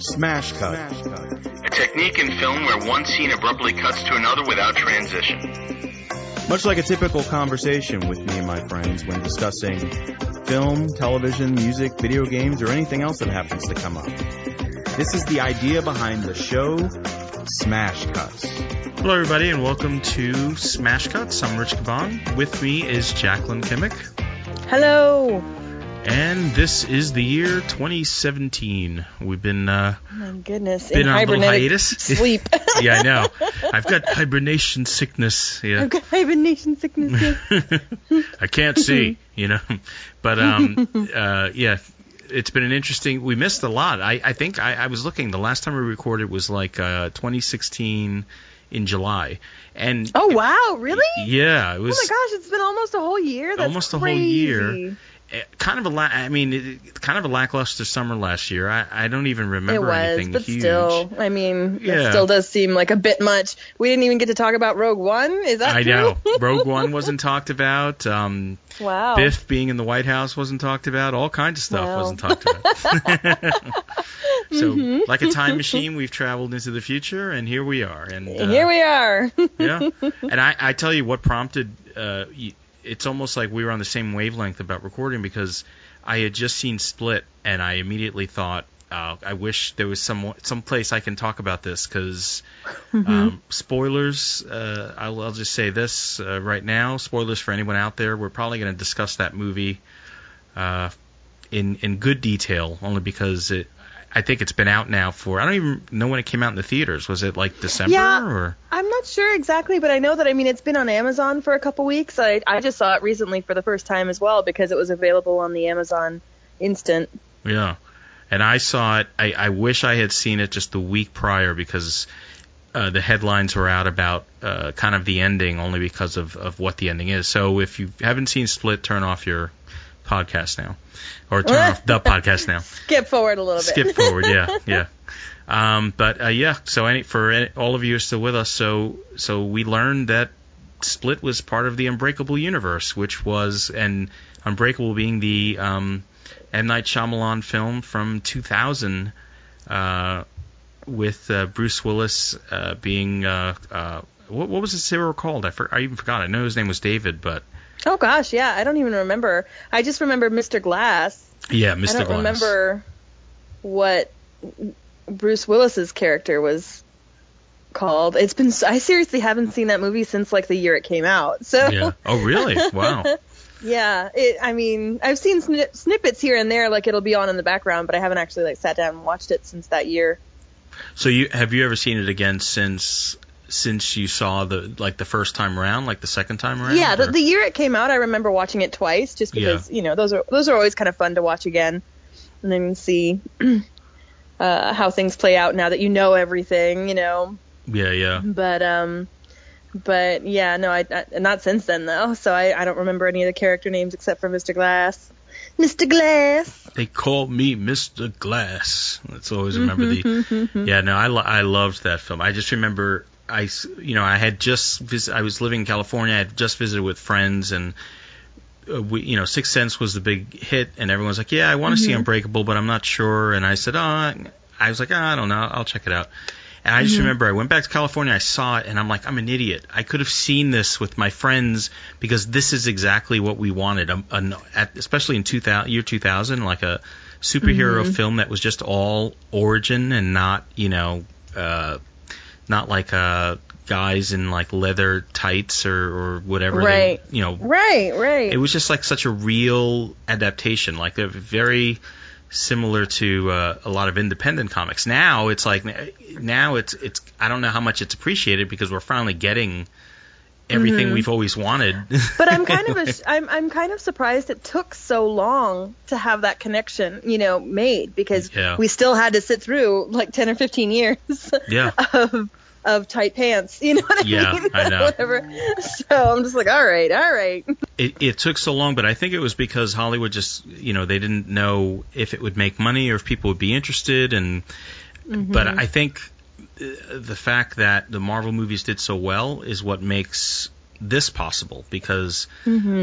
Smash cut. A technique in film where one scene abruptly cuts to another without transition. Much like a typical conversation with me and my friends when discussing film, television, music, video games, or anything else that happens to come up. This is the idea behind the show, Smash Cuts. Hello, everybody, and welcome to Smash Cuts. I'm Rich Caban. With me is Jacqueline Kemick, Hello. And this is the year 2017. We've been, uh, Oh my goodness. Been In on a little hiatus. Sleep. yeah, I know. I've got hibernation sickness. Yeah. I've got hibernation sickness. yeah. I can't see, you know. But um, uh, yeah, it's been an interesting. We missed a lot. I, I think I, I was looking. The last time we recorded was like uh, 2016 in July, and Oh wow, really? yeah, it Oh my gosh, it's been almost a whole year. That's Almost a whole year. Kind of a la- I mean, it, kind of a lackluster summer last year. I, I don't even remember It was, anything but huge. still, I mean, Yeah. it still does seem like a bit much. We didn't even get to talk about Rogue One. Is that I true? know. Rogue One wasn't talked about. Um, wow. Biff being in the White House wasn't talked about. All kinds of stuff Wow. wasn't talked about. so, Mm-hmm. like a time machine, we've traveled into the future, and here we are. And uh, Here we are. yeah. And I, I tell you what prompted. Uh, it's almost like we were on the same wavelength about recording because I had just seen Split, and I immediately thought, uh, I wish there was some some place I can talk about this because um, spoilers. Uh, I'll, I'll just say this uh, right now: spoilers for anyone out there. We're probably going to discuss that movie uh, in in good detail, only because it. I think it's been out now for I don't even know when it came out in the theaters. Was it like December Yeah. or? I'm not sure exactly, but I know that I mean it's been on Amazon for a couple weeks. I I just saw it recently for the first time as well because it was available on the Amazon Instant. Yeah. And I saw it. I, I wish I had seen it just the week prior because uh, the headlines were out about uh, kind of the ending only because of, of what the ending is. So if you haven't seen Split, turn off your podcast now. Or turn off the podcast now. Skip forward a little bit. Skip forward, yeah, yeah. Um, but uh, yeah, so any, for any, all of you who are still with us, so so we learned that Split was part of the Unbreakable universe, which was and Unbreakable being the um, M Night Shyamalan film from 2000, uh, with uh, Bruce Willis uh, being uh, uh, what, what was his hero called? I, for, I even forgot. I know his name was David, but Oh gosh, yeah, I don't even remember. I just remember Mr. Glass. yeah, Mr. Glass. I don't Glass. remember what Bruce Willis's character was called. It's been I seriously haven't seen that movie since like the year it came out. So Yeah. Oh, really? Wow. yeah, it, I mean, I've seen snip, snippets here and there, like it'll be on in the background, but I haven't actually like sat down and watched it since that year. So you have you ever seen it again since since you saw the like the first time around, like the second time around? Yeah, the, the year it came out, I remember watching it twice, just because you know those are those are always kind of fun to watch again, and then see uh, how things play out now that you know everything, you know. yeah, yeah. But um, but yeah, no, I, I not since then though. So I I don't remember any of the character names except for Mr. Glass. Mr. Glass. They call me Mr. Glass. Let's always remember Mm-hmm, the. Yeah, no, I I loved that film. I just remember I you know I had just vis- I was living in California. I had just visited with friends and. Uh, we, you know, Sixth Sense was the big hit, and everyone was like, "Yeah, I want to see Unbreakable, but I'm not sure." And I said, "Oh," I was like, oh, "I don't know, I'll check it out." And I just remember I went back to California, I saw it, and I'm like, I'm an idiot. I could have seen this with my friends because this is exactly what we wanted. Um an, at, especially in 2000, year 2000, like a superhero film that was just all origin and not, you know, uh, not like uh, guys in like leather tights or, or whatever. they- Right. you know, Right, right. it was just like such a real adaptation, Like they're very similar to uh, a lot of independent comics. Now it's like now it's it's I don't know how much it's appreciated because we're finally getting everything Mm-hmm. we've always wanted. but I'm kind of a, I'm I'm kind of surprised it took so long to have that connection, you know, made because Yeah. we still had to sit through like 10 or 15 years yeah. of of tight pants, you know what I Yeah, mean? I know. Whatever. So I'm just like, all right, all right. it, it took so long, but I think it was because Hollywood just, you know, they didn't know if it would make money or if people would be interested, and but I think uh, the fact that the Marvel movies did so well is what makes this possible because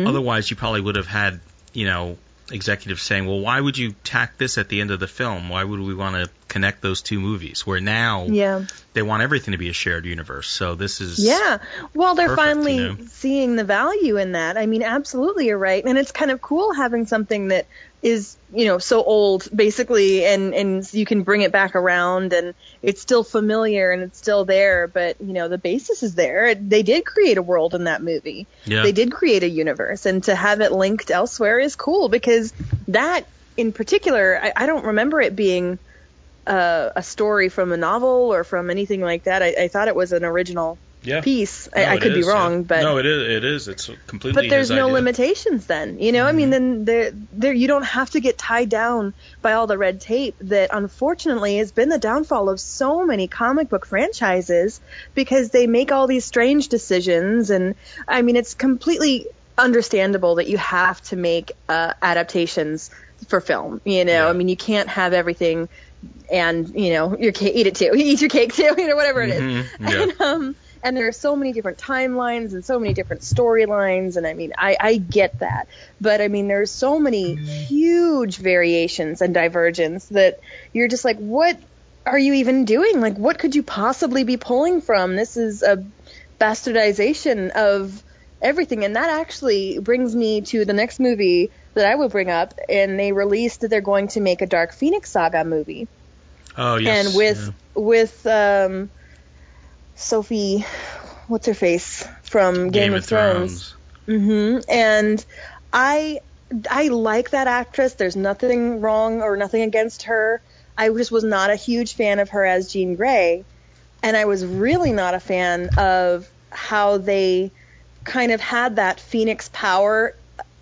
otherwise you probably would have had, you know, executives saying, "Well, why would you tack this at the end of the film? Why would we want to connect those two movies?" Where now yeah. they want everything to be a shared universe. So this is yeah. Well, they're perfect, finally you know? seeing the value in that. I mean, absolutely, you're right, and it's kind of cool having something that is you know so old basically and and you can bring it back around and it's still familiar and it's still there but you know the basis is there. They did create a world in that movie. Yeah. they did create a universe and to have it linked elsewhere is cool because that in particular i, I don't remember it being uh, a story from a novel or from anything like that. I, I thought it was an original yeah. piece No, I, I could be wrong yeah. but no, it is. It is. It's completely. but there's no idea. limitations then you know i mean then there there you don't have to get tied down by all the red tape that unfortunately has been the downfall of so many comic book franchises because they make all these strange decisions and i mean it's completely understandable that you have to make uh, adaptations for film you know Yeah. i mean you can't have everything and you know your cake, eat it too eat your cake too you know whatever it is Mhm, yeah. and, um, and there are so many different timelines and so many different storylines and i mean I, I get that. But i mean there's so many huge variations and divergence that you're just like what are you even doing? Like what could you possibly be pulling from? This is a bastardization of everything. And that actually brings me to the next movie that i will bring up and they released that they're going to make a dark phoenix saga movie. Oh yes. and with with um Sophie what's her face from yeah. Game, of, Thrones. Mhm. And I I like that actress. There's nothing wrong or nothing against her. I just was not a huge fan of her as Jean Grey, and I was really not a fan of how they kind of had that phoenix power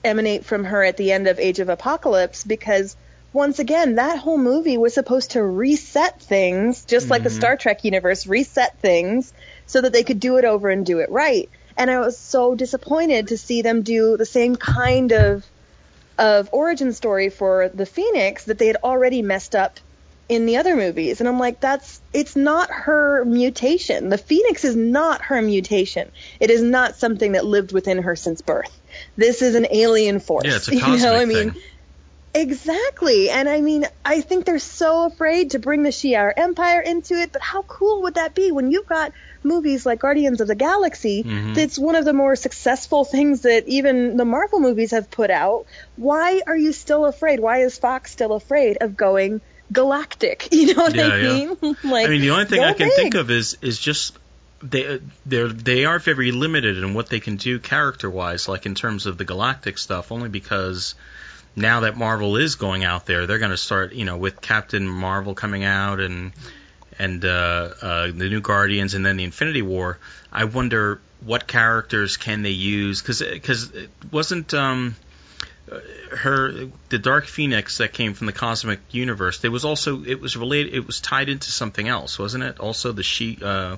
emanate from her at the end of Age of Apocalypse because once again that whole movie was supposed to reset things just like the mm-hmm. Star Trek universe reset things so that they could do it over and do it right. And I was so disappointed to see them do the same kind of of origin story for the Phoenix that they had already messed up in the other movies. And I'm like, that's it's not her mutation. The Phoenix is not her mutation. It is not something that lived within her since birth. This is an alien force. Yeah, it's a you cosmic know, I mean, thing. Exactly. And I mean, I think they're so afraid to bring the Shi'ar Empire into it, but how cool would that be when you've got movies like Guardians of the Galaxy Mhm. that's one of the more successful things that even the Marvel movies have put out? Why are you still afraid? Why is Fox still afraid of going galactic? You know what Yeah, I yeah. mean? like I mean, the only thing I can big. think of is is just they they they are very limited in what they can do character wise, like in terms of the galactic stuff, only because now that Marvel is going out there, they're going to start, you know, with Captain Marvel coming out and and uh, uh, the new Guardians and then the Infinity War. I wonder what characters can they use because because it wasn't um her the Dark Phoenix that came from the cosmic universe. There was also it was related. It was tied into something else, wasn't it? Also the she. Uh,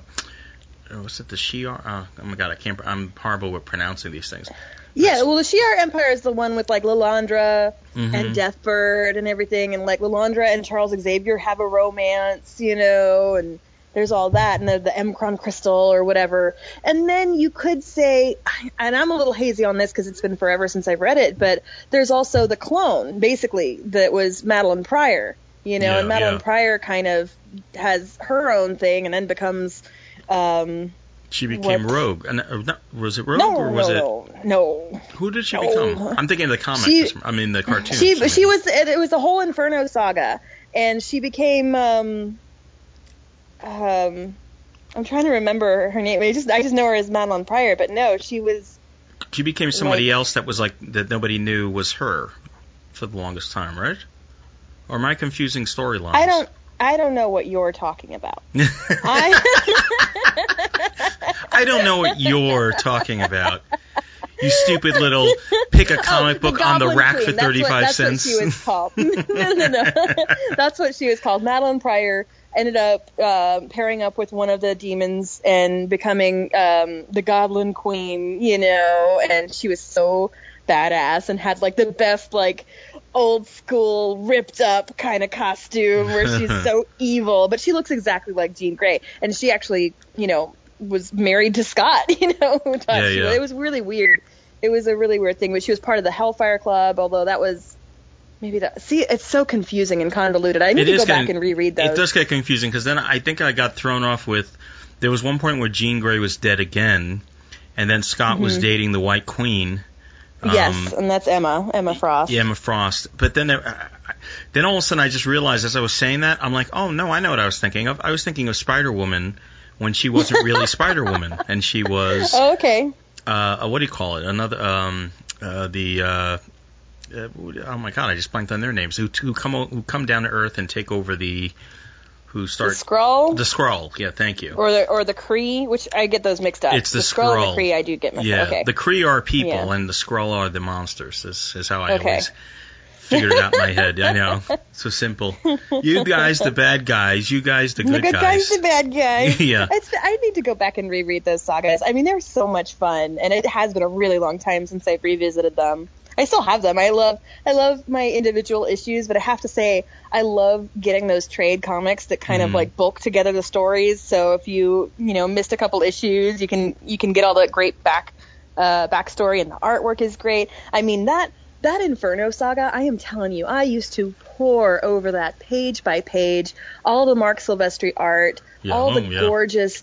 or was it the Shi'ar? Uh, oh my god, I can't. I'm horrible with pronouncing these things. Yeah, well, the Shi'ar Empire is the one with like Lilandra Mhm. and Deathbird and everything, and like Lilandra and Charles Xavier have a romance, you know, and there's all that, and the, the M'Kraan crystal or whatever. And then you could say, and I'm a little hazy on this because it's been forever since I've read it, but there's also the clone, basically, that was Madelyne Pryor, you know, Yeah, and Madelyne yeah. Pryor kind of has her own thing and then becomes. Um, She became What? Rogue. And, uh, not, was it Rogue no, or was no, it? no, no. Who did she No. become? I'm thinking of the comic. She- I mean the cartoon. She she was it, it was the whole Inferno saga, and she became um um I'm trying to remember her name. I just I just know her as Madelyne Pryor, but no, she was She became somebody like- else that was like that nobody knew was her for the longest time, right? Or am I confusing storylines? I don't I don't know what you're talking about. I I don't know what you're talking about. You stupid little pick a comic Oh, book on the rack Queen. for That's what- 35 that's cents. what she was called. no, no, no. that's what she was called. Madelyne Pryor ended up uh, pairing up with one of the demons and becoming um, the Goblin Queen, you know, and she was so badass and had like the best like old school ripped up kind of costume where she's so evil, but she looks exactly like Jean Grey, and she actually, you know, was married to Scott, you know. who taught Yeah, yeah. It was really weird. It was a really weird thing, but she was part of the Hellfire Club, although that was Maybe that. See, it's so confusing and convoluted. I need It to go back and reread those. It does get confusing because then I think I got thrown off with. There was one point where Jean Grey was dead again, and then Scott was mm-hmm. dating the White Queen. Mm-hmm. yes, Um, and that's Emma, Emma Frost. yeah, Emma Frost. But then, I- then all of a sudden, I just realized as I was saying that, I'm like, oh no, I know what I was thinking of. I was thinking of Spider Woman when she wasn't really Spider Woman, and she was Oh, okay. uh, what do you call it? Another um, uh, the uh, uh, oh my god, I just blanked on their names. Who who come who come down to Earth and take over the who The Skrull. The Skrull. Yeah, thank you. or the or the Kree, which I get those mixed up. It's the Skrull and Skrull. the Kree. I do get mixed yeah, up. Okay. the Kree are people Yeah. and the Skrull are the monsters. Is is how I Okay. always figured it out in my head. I know, so simple. You guys the bad guys. You guys the good, the good guys, the bad guys. Yeah. It's, I need to go back and reread those sagas. I mean, they're so much fun, and it has been a really long time since I've revisited them. I still have them. I love, I love my individual issues, but I have to say, I love getting those trade comics that kind of Mhm. like bulk together the stories. So if you, you know, missed a couple issues, you can, you can get all the great back, uh, backstory, and the artwork is great. I mean that. That Inferno saga, I am telling you, I used to pour over that page by page, all the Marc Silvestri art, Yeah, all the oh, yeah. gorgeous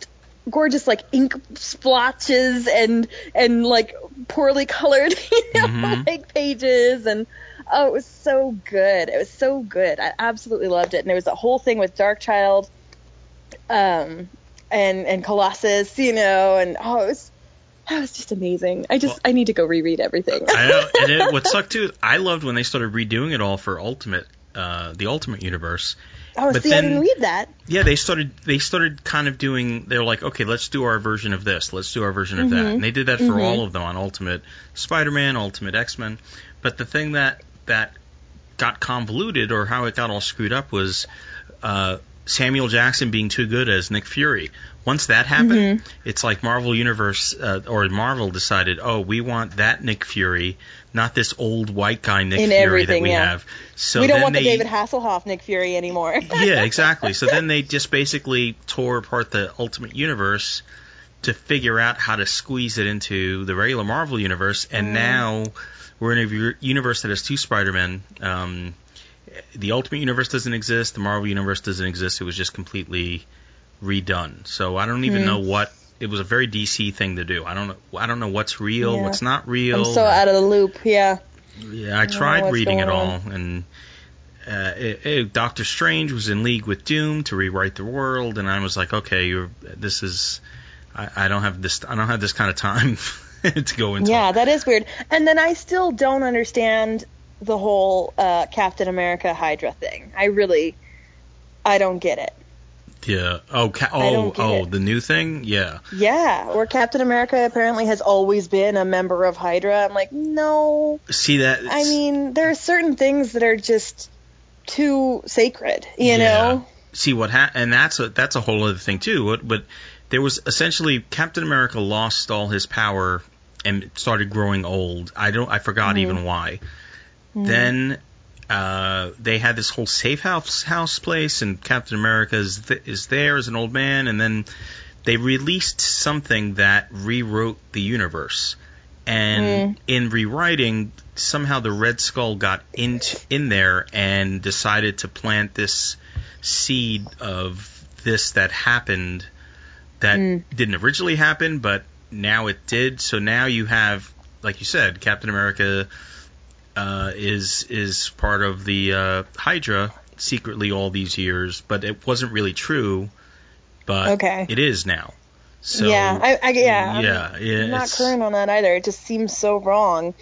gorgeous like ink splotches and and like poorly colored you know Mhm. like pages and oh it was so good it was so good i absolutely loved it and there was a whole thing with Darkchilde um and and colossus you know and oh it was that was just amazing i just Well- i need to go reread everything I know. And it, what sucked too, I loved when they started redoing it all for Ultimate, uh, the Ultimate Universe. Oh but see i then- didn't read that Yeah, they started. They started kind of doing. They're like, okay, let's do our version of this. Let's do our version of that. And they did that for all of them on Ultimate Spider-Man, Ultimate X-Men. But the thing that that got convoluted, or how it got all screwed up, was uh, Samuel Jackson being too good as Nick Fury. Once that happened, it's like Marvel Universe uh, or Marvel decided, oh, we want that Nick Fury, not this old white guy Nick In Fury that we yeah. have. So we don't want they, the david hasselhoff nick fury anymore yeah, exactly. So then they just basically tore apart the Ultimate Universe to figure out how to squeeze it into the regular Marvel universe, and now we're in a universe that has two Spider-Men. Um, the Ultimate Universe doesn't exist. The Marvel Universe doesn't exist. It was just completely redone. So I don't even know what. It was a very DC thing to do. I don't know. I don't know what's real, Yeah. what's not real. i'm so out of the loop yeah Yeah, I know tried reading it all, on. and uh, it, it, Doctor Strange was in league with Doom to rewrite the world, and I was like, okay, you're, this is, I, I don't have this, I don't have this kind of time to go into. Yeah, that is weird. And then I still don't understand the whole uh, Captain America Hydra thing. I really, I don't get it. Yeah. Oh, ca- oh, oh, it. the new thing. Yeah. Yeah, where Captain America apparently has always been a member of Hydra. I'm like, no. See that? I mean, there are certain things that are just too sacred, you Yeah. know? see what ha- and that's a that's a whole other thing too. But, but there was essentially Captain America lost all his power and started growing old. I don't I forgot even why. Hmm. Then uh, they had this whole safe house house place, and Captain America is th- is there as an old man, and then they released something that rewrote the universe. And hmm. in rewriting, somehow the Red Skull got in in there and decided to plant this seed of this that happened that hmm. didn't originally happen, but now it did. So now you have, like you said, Captain America uh, is is part of the uh, Hydra secretly all these years, but it wasn't really true. But Okay. it is now. So yeah, I, I yeah, I'm- yeah, yeah, I'm not current on that either. It just seems so wrong.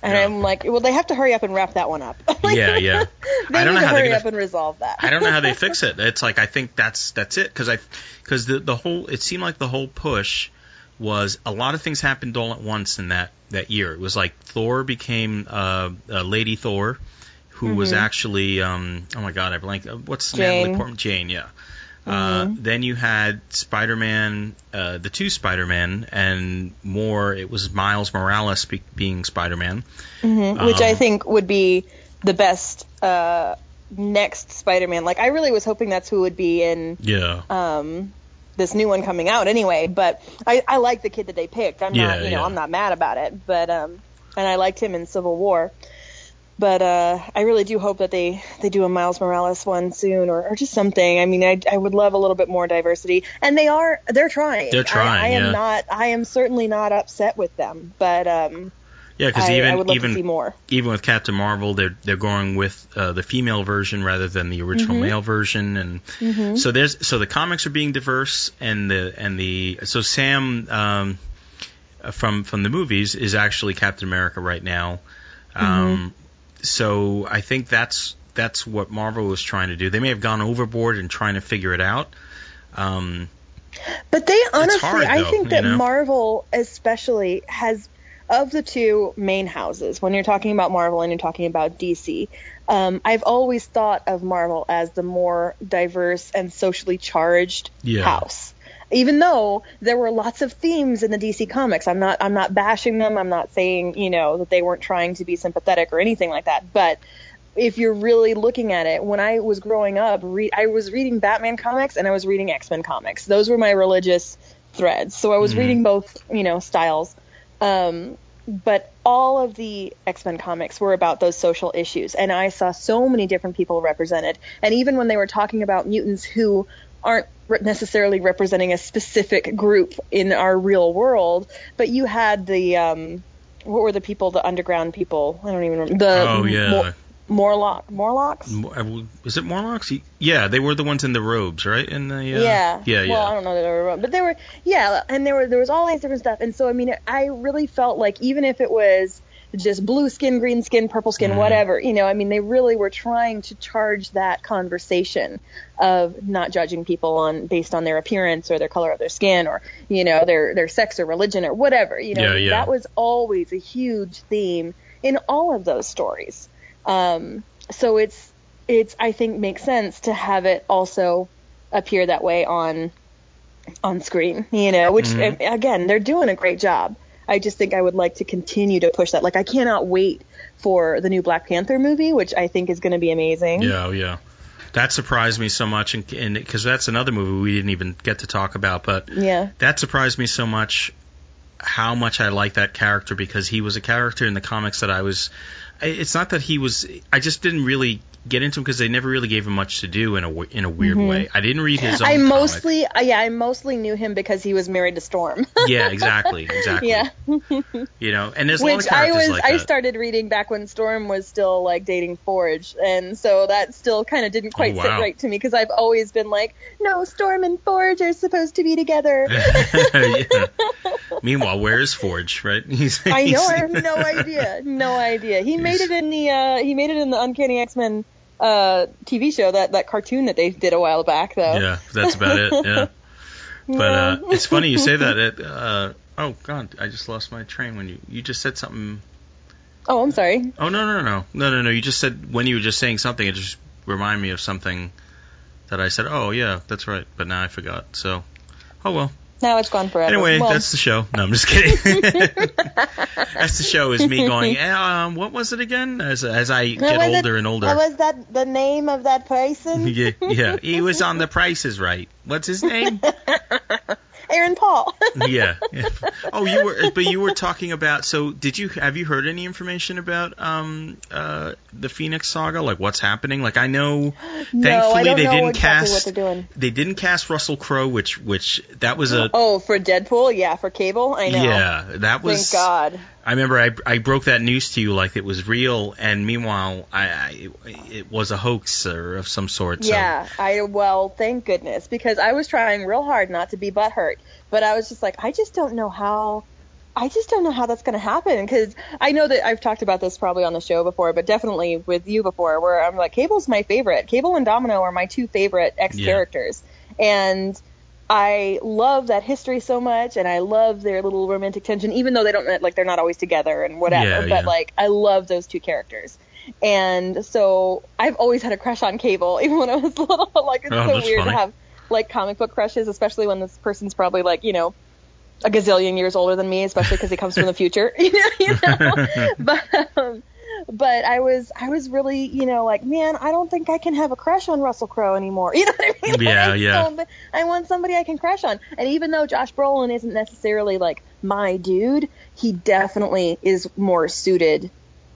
And Yeah. I'm like, well, they have to hurry up and wrap that one up. Like, Yeah, yeah. they I don't need know to how hurry gonna- up and resolve that. I don't know how they fix it. It's like I think that's that's it because I because the the whole it seemed like the whole push was a lot of things happened all at once in that that year. It was like Thor became uh, uh Lady Thor, who was actually um oh my god I blank uh, what's Mm-hmm. Jane. Mm-hmm. Natalie Portman Jane yeah. Uh, then you had Spider-Man, uh, the two Spider-Men, and more. It was Miles Morales be- being Spider-Man. which I Um, think would be the best uh, next Spider-Man. Like, I really was hoping that's who would be in Yeah. um, this new one coming out anyway. But I, I like the kid that they picked. I'm Yeah, not, you know, yeah. I'm not mad about it. But um, and I liked him in Civil War. but uh, I really do hope that they they do a Miles Morales one soon, or, or just something. I mean, I, I would love a little bit more diversity, and they are they're trying. They're trying. I, I am yeah. not. I am certainly not upset with them, but um, Yeah, because even I would love even to see more. even with Captain Marvel, they're they're going with uh, the female version rather than the original Mm-hmm. male version, and so there's so the comics are being diverse, and the and the so Sam um, uh, from from the movies is actually Captain America right now. Mm-hmm. Um, So I think that's that's what Marvel was trying to do. They may have gone overboard in trying to figure it out. Um, But they honestly, hard, I think that you know? Marvel especially has of the two main houses. When you're talking about Marvel and you're talking about DC, um, I've always thought of Marvel as the more diverse and socially charged Yeah. house. Even though there were lots of themes in the DC comics, I'm not I'm not bashing them. I'm not saying you know that they weren't trying to be sympathetic or anything like that. But if you're really looking at it, when I was growing up, re- I was reading Batman comics and I was reading X Men comics. Those were my religious threads. So I was reading both, you know, styles. Um, but all of the X Men comics were about those social issues, and I saw so many different people represented. And even when they were talking about mutants who aren't re- necessarily representing a specific group in our real world, but you had the um, what were the people, the underground people? I don't even remember. The Oh, yeah. Mor- Morlock, Morlocks. Mo- uh, is it Morlocks? Yeah, they were the ones in the robes, right? In the uh, yeah. yeah, yeah. Well, I don't know that they were but there were yeah, and there were there was all these different stuff, and so I mean, I really felt like even if it was just blue skin, green skin, purple skin, Mm-hmm. whatever, you know, I mean, they really were trying to charge that conversation of not judging people on based on their appearance or their color of their skin or you know their their sex or religion or whatever, you know, Yeah, yeah. that was always a huge theme in all of those stories. Um, so it's it's I think makes sense to have it also appear that way on on screen, you know, which Mm-hmm. again, they're doing a great job. I just think I would like to continue to push that. Like I cannot wait for the new Black Panther movie, which I think is going to be amazing. Yeah, oh, yeah. That surprised me so much, and because that's another movie we didn't even get to talk about, but Yeah. that surprised me so much how much I like that character because he was a character in the comics that I was. It's not that he was. I just didn't really get into him because they never really gave him much to do in a in a weird way. I didn't read his own. Mm-hmm. I comic. mostly, uh, yeah, I mostly knew him because he was married to Storm. Yeah, exactly, exactly. yeah. You know, and there's a lot Which of I was, like I that. started reading back when Storm was still like dating Forge, and so that still kind of didn't quite Oh, sit right to me because I've always been like, no, Storm and Forge are supposed to be together. yeah. Meanwhile, where is Forge? Right? He's, I know, I have no idea, no idea. He made it in the, uh, he made it in the Uncanny X Men uh, TV show that that cartoon that they did a while back though. Yeah, that's about it. Yeah. But uh, it's funny you say that. It, uh, oh God, I just lost my train when you you just said something. Oh, I'm sorry. Oh no no no no no no! You just said when you were just saying something, it just reminded me of something that I said. Oh yeah, that's right. But now I forgot. So, oh well. Now it's gone forever. Anyway, well, that's the show. No, I'm just kidding. that's the show. Is me going. "Eh, Um, what was it again? As as I what get older it- and older. What was that? The name of that person? yeah, yeah. He was on The Price is Right. What's his name? Aaron Paul. yeah. yeah. Oh, you were, but you were talking about. So, did you have you heard any information about um uh the Phoenix Saga? Like what's happening? Like I know, thankfully no, I don't they know didn't exactly what cast they're doing. they didn't cast Russell Crowe, which which that was a Oh, for Deadpool, yeah, for Cable, I know. yeah that was. Thank God. I remember I I broke that news to you like it was real, and meanwhile I, I it was a hoax or of some sort. So. Yeah, I well, thank goodness because I was trying real hard not to be butthurt, but I was just like, I just don't know how. I just don't know how that's going to happen because I know that I've talked about this probably on the show before, but definitely with you before, where I'm like, Cable's my favorite. Cable and Domino are my two favorite X Yeah. characters, and I love that history so much, and I love their little romantic tension, even though they don't like they're not always together and whatever. Yeah, but yeah. like, I love those two characters. And so I've always had a crush on Cable, even when I was little. like it's Oh, so weird funny. to have like comic book crushes, especially when this person's probably like you know a gazillion years older than me, especially because he comes from the future. You know, you know. but um, but I was I was really you know like man, I don't think I can have a crush on Russell Crowe anymore. You know what I mean? Like, Yeah, I yeah. I want somebody I can crush on. And even though Josh Brolin isn't necessarily like my dude, he definitely is more suited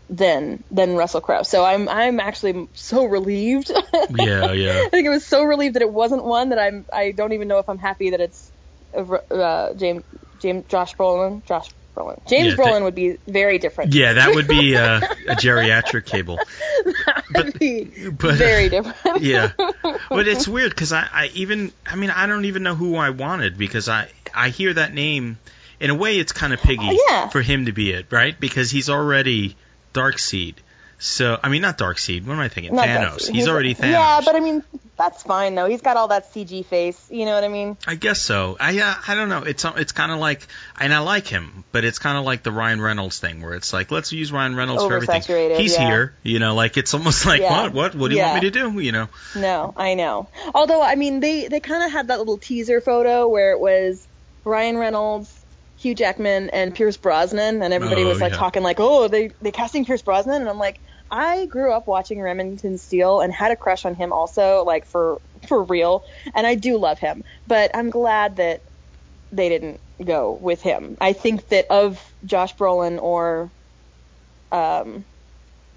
than than Russell Crowe. So I'm I'm actually so relieved. Yeah, yeah. I think it was so relieved that it wasn't one that I'm I don't even know if I'm happy that it's uh, James James Josh Brolin Josh Brolin James Yeah, Brolin that- would be very different. Yeah, that would be uh, a geriatric cable. That would be but- very different. yeah, but it's weird because I, I even I mean I don't even know who I wanted because I I hear that name in a way it's kind of piggy Oh, yeah. for him to be it right because he's already Darkseid. So I mean not Darkseid. What am I thinking? Not Thanos. that- He's already Thanos. Yeah, but I mean that's fine though. He's got all that CG face. You know what I mean? I guess so. I uh, I don't know. It's it's kind of like, and I like him, but it's kind of like the Ryan Reynolds thing, where it's like, let's use Ryan Reynolds for everything. He's yeah. here, you know, like it's almost like Yeah. what what what do you want me to do, you know? No, I know. Although I mean they they kind of had that little teaser photo where it was Ryan Reynolds. Hugh Jackman and Pierce Brosnan, and everybody Oh, was like yeah. talking like, "Oh, they they casting Pierce Brosnan," and I'm like, I grew up watching Remington Steele and had a crush on him also, like for for real, and I do love him. But I'm glad that they didn't go with him. I think that of Josh Brolin or, um,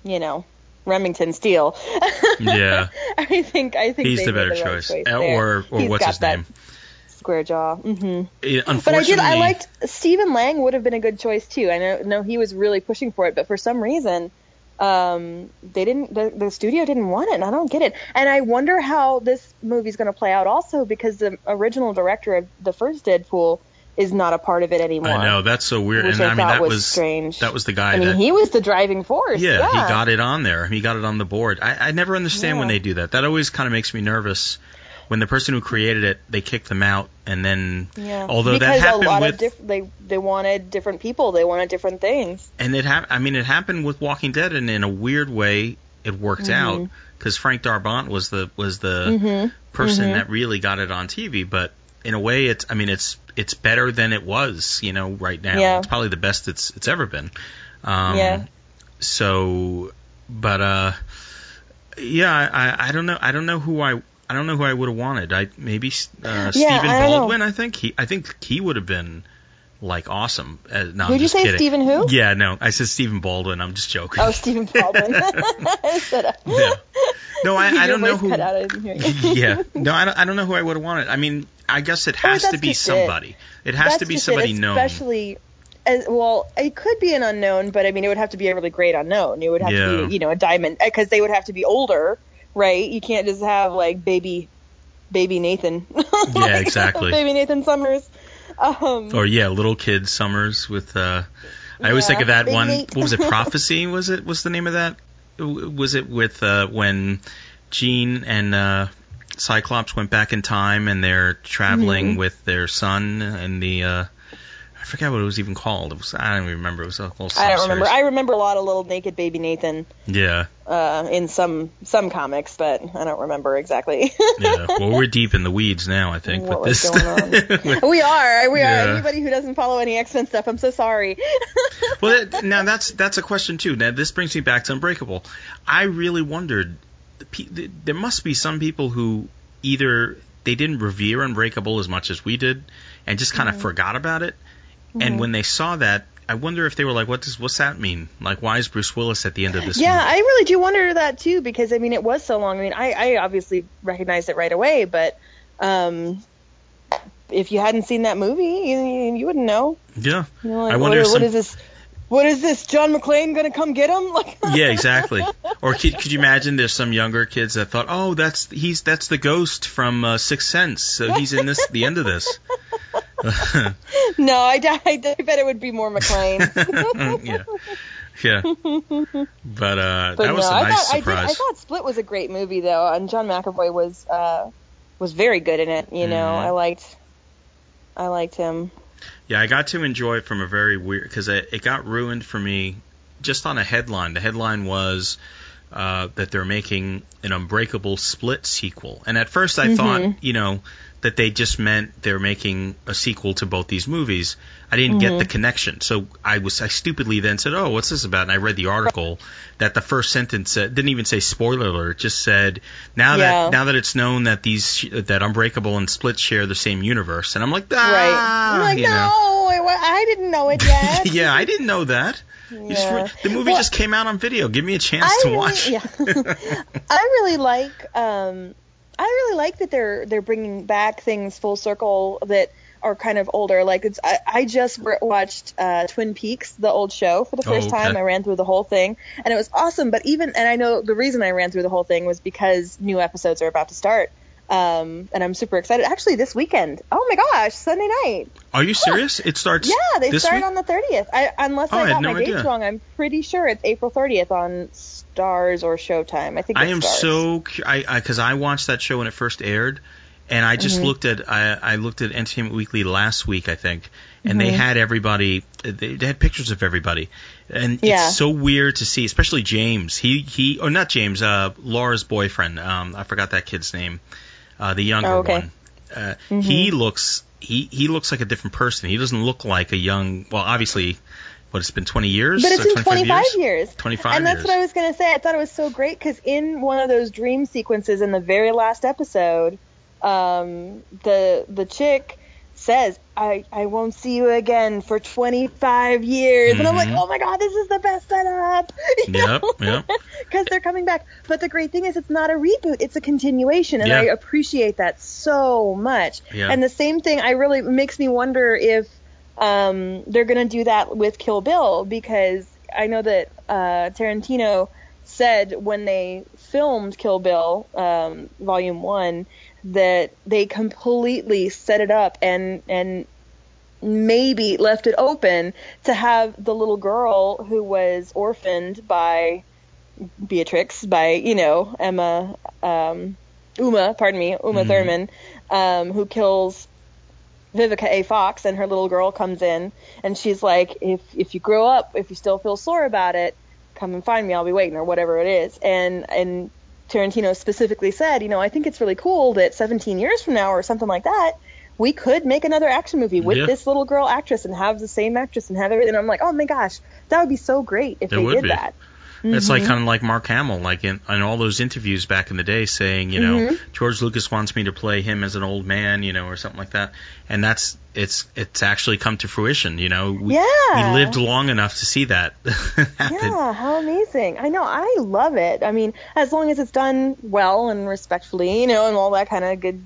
you know, Remington Steele. Yeah. I think I think He's the better right choice. choice Uh, or or He's what's his name? Square jaw. hmm Eh, But I did. I liked Stephen Lang would have been a good choice too. I know, know he was really pushing for it, but for some reason, um, they didn't. The, the studio didn't want it, and I don't get it. And I wonder how this movie's going to play out, also because the original director of the first Deadpool is not a part of it anymore. I know that's so weird, Which and I I mean that was was strange. that was the guy I mean, that he was the driving force. yeah, Yeah, he got it on there. He got it on the board. I, I never understand when they do that. That always kind of makes me nervous. When the person who created it, they kicked them out, and then Yeah. although because that happened a lot with of diff- they they wanted different people. They wanted different things. and it hap- I mean, it happened with Walking Dead, and in a weird way, it worked Mm-hmm. out because Frank Darabont was the was the person that really got it on TV. But in a way, it's I mean, it's it's better than it was, you know, right now. Yeah. It's probably the best it's it's ever been. Um, Yeah. So, but uh, yeah, I I don't know I don't know who I. I don't know who I would have wanted. I maybe uh, Stephen I don't know. Baldwin. I think he. I think he would have been like awesome. Uh, no, Who'd you say, kidding. Stephen who? Yeah, no, I said Stephen Baldwin. I'm just joking. Oh, Stephen Baldwin. Shut up. yeah. No, I, I don't know who. I didn't hear you. yeah. No, I don't, I don't know who I would have wanted. I mean, I guess it Oh, has to be just it. somebody. It, has That's to be somebody it, known. Especially, as, well, it could be an unknown, but I mean, it would have to be a really great unknown. It would have Yeah. to be, you know, a diamond, because they would have to be older, right? You can't just have like baby, baby Nathan. Yeah, exactly. baby Nathan Summers. Um, Or yeah, little kid Summers with. uh I always Yeah, think of that one. Nate. What was it? Prophecy was it? Was the name of that? Was it with uh when Jean and uh Cyclops went back in time and they're traveling Mm-hmm. with their son and the. I forget what it was even called. It was I don't even remember. It was a whole I don't remember. I remember a lot of little naked baby Nathan Yeah, uh, in some some comics, but I don't remember exactly. yeah. Well, we're deep in the weeds now. I think What with was this. going on? we are. We Yeah. are. Anybody who doesn't follow any X Men stuff, I'm so sorry. well, that, now that's that's a question too. Now this brings me back to Unbreakable. I really wondered. the the- There must be some people who either they didn't revere Unbreakable as much as we did, and just kind of forgot about it. And when they saw that, I wonder if they were like, "What does what's that mean? Like, why is Bruce Willis at the end of this?" Yeah, movie? I really do wonder that too because I mean it was so long. I mean I, I obviously recognized it right away, but um, if you hadn't seen that movie, you, you wouldn't know. yeah. You know, like, I wonder what, some- is this? What is this? John McClane gonna come get him? Like yeah, exactly. Or could, could you imagine there's some younger kids that thought, "Oh, that's he's that's the ghost from uh, Sixth Sense, so he's in this the end of this." No, I bet it would be more McClane. yeah, yeah. But uh, But that was no, a I nice thought I, did, surprise. I thought Split was a great movie though, and John McAvoy was uh, was very good in it. You know, Mhm. I liked I liked him. Yeah, I got to enjoy it from a very weird because it, it got ruined for me just on a headline. The headline was uh, that they're making an Unbreakable Split sequel, and at first I thought, you know, that they just meant they're making a sequel to both these movies. I didn't get the connection, so I was I stupidly then said, "Oh, what's this about?" And I read the article that the first sentence said, didn't even say spoiler alert, just said now Yeah. that now that it's known that these that Unbreakable and Split share the same universe, and I'm like, ah, right. I'm like, you no, know. I, I didn't know it yet. yeah, I didn't know that. You just the movie Well, just came out on video. Give me a chance I to really, watch. Yeah. I really like um I really like that they're they're bringing back things full circle that are kind of older. Like it's I, I just watched uh, Twin Peaks, the old show, for the Oh, first okay. time. I ran through the whole thing, and it was awesome. But even and I know the reason I ran through the whole thing was because new episodes are about to start. Um, and I'm super excited. Actually, this weekend. Oh my gosh, Sunday night. Are you serious? It starts. Yeah, they start week? on the 30th. I, unless Oh, I I got no my idea. dates wrong, I'm pretty sure it's April 30th on Starz or Showtime. I think I am Starz. so I because I, watched that show when it first aired, and I Mm-hmm. just looked at I, I looked at Entertainment Weekly last week I think, and they Mm-hmm. had everybody they, they had pictures of everybody, and Yeah. it's so weird to see, especially James. He he or not James, uh, Laura's boyfriend. Um, I forgot that kid's name, uh, the younger Oh, okay. one. Uh, He looks he he looks like a different person. He doesn't look like a young. Well, obviously. What it's been 20 years? But it's been 25 years. 25 And that's years. what I was going to say. I thought it was so great because in one of those dream sequences in the very last episode, um, the the chick says, I, I won't see you again for 25 years. And I'm like, Mhm. oh my God, this is the best setup. Yep, yep. Because they're coming back. But the great thing is, it's not a reboot, it's a continuation. And Yeah. I appreciate that so much. Yeah. And the same thing, I really makes me wonder if um, they're going to do that with Kill Bill because I know that uh, Tarantino said when they filmed Kill Bill um, Volume One that they completely set it up and and maybe left it open to have the little girl who was orphaned by Beatrix by you know Emma um, Uma pardon me Uma Mhm. Thurman um, who kills Vivica A. Fox and her little girl comes in and she's like, if if you grow up, if you still feel sore about it, come and find me. I'll be waiting or whatever it is. And and Tarantino specifically said, you know, I think it's really cool that 17 years from now or something like that, we could make another action movie with Yeah. this little girl actress and have the same actress and have everything. And I'm like, oh my gosh, that would be so great if It they did be. that. It's Mm-hmm. like kind of like Mark Hamill, like in, in all those interviews back in the day, saying, you know, Mm-hmm. George Lucas wants me to play him as an old man, you know, or something like that. And that's it's it's actually come to fruition, you know. We, Yeah. we lived long enough to see that happen. Yeah, how amazing. I know, I love it. I mean, as long as it's done well and respectfully, you know, and all that kind of good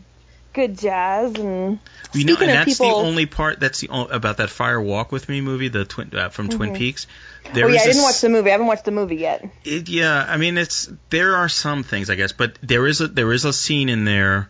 good jazz and You know, speaking and that's people the only part. That's the o- about that Fire Walk with Me movie, the twin uh, from Twin Peaks. There Oh yeah, is I didn't this- watch the movie. I haven't watched the movie yet. It, yeah, I mean, it's there are some things, I guess, but there is a there is a scene in there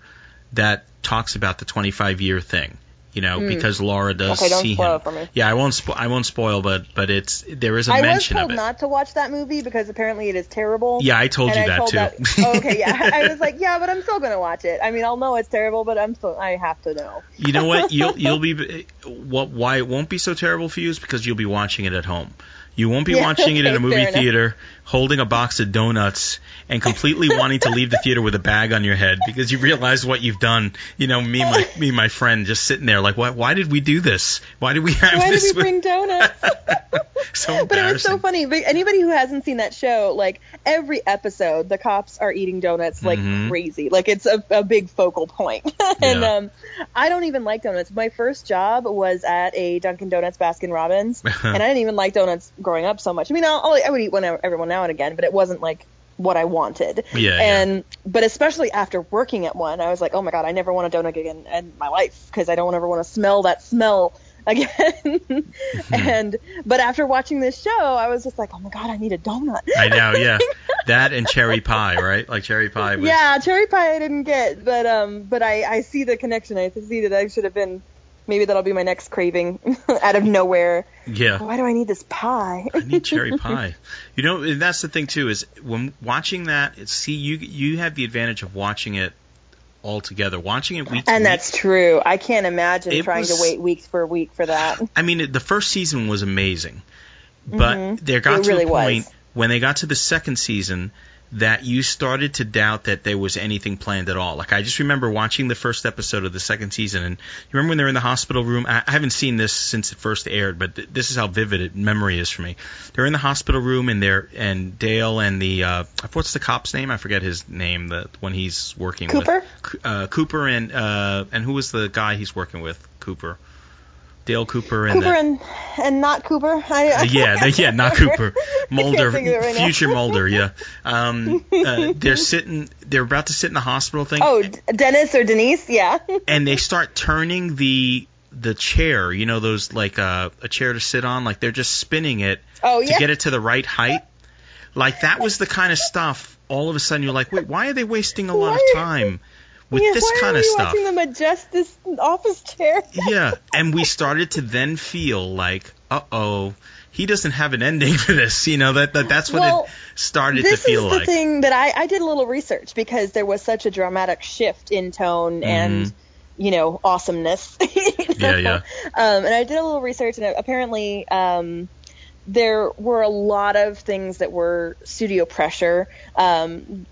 that talks about the 25 year thing. You know, hmm. because Laura does. Okay, don't see spoil him. it for me. Yeah, I won't. Spo- I won't spoil, but but it's there is a I mention of it. I was told not to watch that movie because apparently it is terrible. Yeah, I told you I that told too. That, oh, okay, yeah. I was like, yeah, but I'm still gonna watch it. I mean, I'll know it's terrible, but I'm still I have to know. you know what? You'll you'll be what? Why it won't be so terrible for you is because you'll be watching it at home. You won't be Yeah, watching it in a movie theater. enough. Holding a box of donuts, and completely wanting to leave the theater with a bag on your head because you realize what you've done. You know, me, and my me, and my friend, just sitting there like, why? Why did we do this? Why did we have Why did we bring donuts? so But it was so funny. But anybody who hasn't seen that show, like every episode, the cops are eating donuts like Mhm. crazy. Like it's a, a big focal point. and Yeah. um, I don't even like donuts. My first job was at a Dunkin' Donuts Baskin Robbins, and I didn't even like donuts growing up so much. I mean, I'll, I would eat one every one now and again, but it wasn't like what I wanted. Yeah, yeah. And but especially after working at one, I was like, oh my god, I never want a donut again in my life because I don't ever want to smell that smell again. and but after watching this show, I was just like, oh my god, I need a donut. I know, yeah. That and cherry pie, right? Like cherry pie was. yeah, cherry pie I didn't get, but um, but I I see the connection. I see that I should have been. Maybe that'll be my next craving out of nowhere. Yeah. Why do I need this pie? I need cherry pie. You know, and that's the thing too is when watching that, it's, see you you have the advantage of watching it all together. Watching it week and week. And that's true. I can't imagine trying was- to wait weeks for a week for that. I mean, it- the first season was amazing, but there got Mm-hmm. It to really a point was. when they got to the second season that you started to doubt that there was anything planned at all. Like I just remember watching the first episode of the second season, and you remember when they're in the hospital room. I, I haven't seen this since it first aired, but th- this is how vivid it, memory is for me. They're in the hospital room, and they're and Dale and the uh, what's the cop's name? I forget his name. The when he's working Cooper? with uh, Cooper and uh, and who was the guy he's working with? Cooper. Dale Cooper and Cooper the, and and not Cooper. I, uh, yeah, they, yeah, not Cooper, Mulder, think of it right future Mulder. Yeah, um, uh, they're sitting, they're about to sit in the hospital thing, oh, D- Dennis or Denise. Yeah. and they start turning the the chair. You know, those like uh, a chair to sit on, like they're just spinning it Oh to yeah. get it to the right height. Like that was the kind of stuff. All of a sudden, you're like, wait, why are they wasting a lot of time with yeah, this kind of stuff? watching them adjust this office chair? yeah, and we started to then feel like, uh oh, he doesn't have an ending for this. You know that, that that's what Well, it started this to feel is the like. thing that I, I did a little research because there was such a dramatic shift in tone and you know awesomeness. you Mm-hmm. Yeah, yeah. Um, and I did a little research, and apparently um, there were a lot of things that were studio pressure. Um,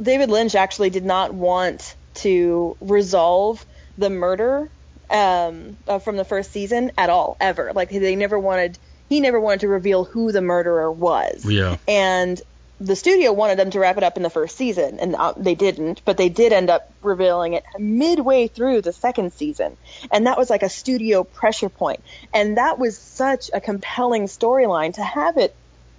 David Lynch actually did not want to resolve the murder um, uh, from the first season at all, ever. Like they never wanted, he never wanted to reveal who the murderer was. Yeah. And the studio wanted them to wrap it up in the first season, and uh, they didn't. But they did end up revealing it midway through the second season, and that was like a studio pressure point. And that was such a compelling storyline to have it.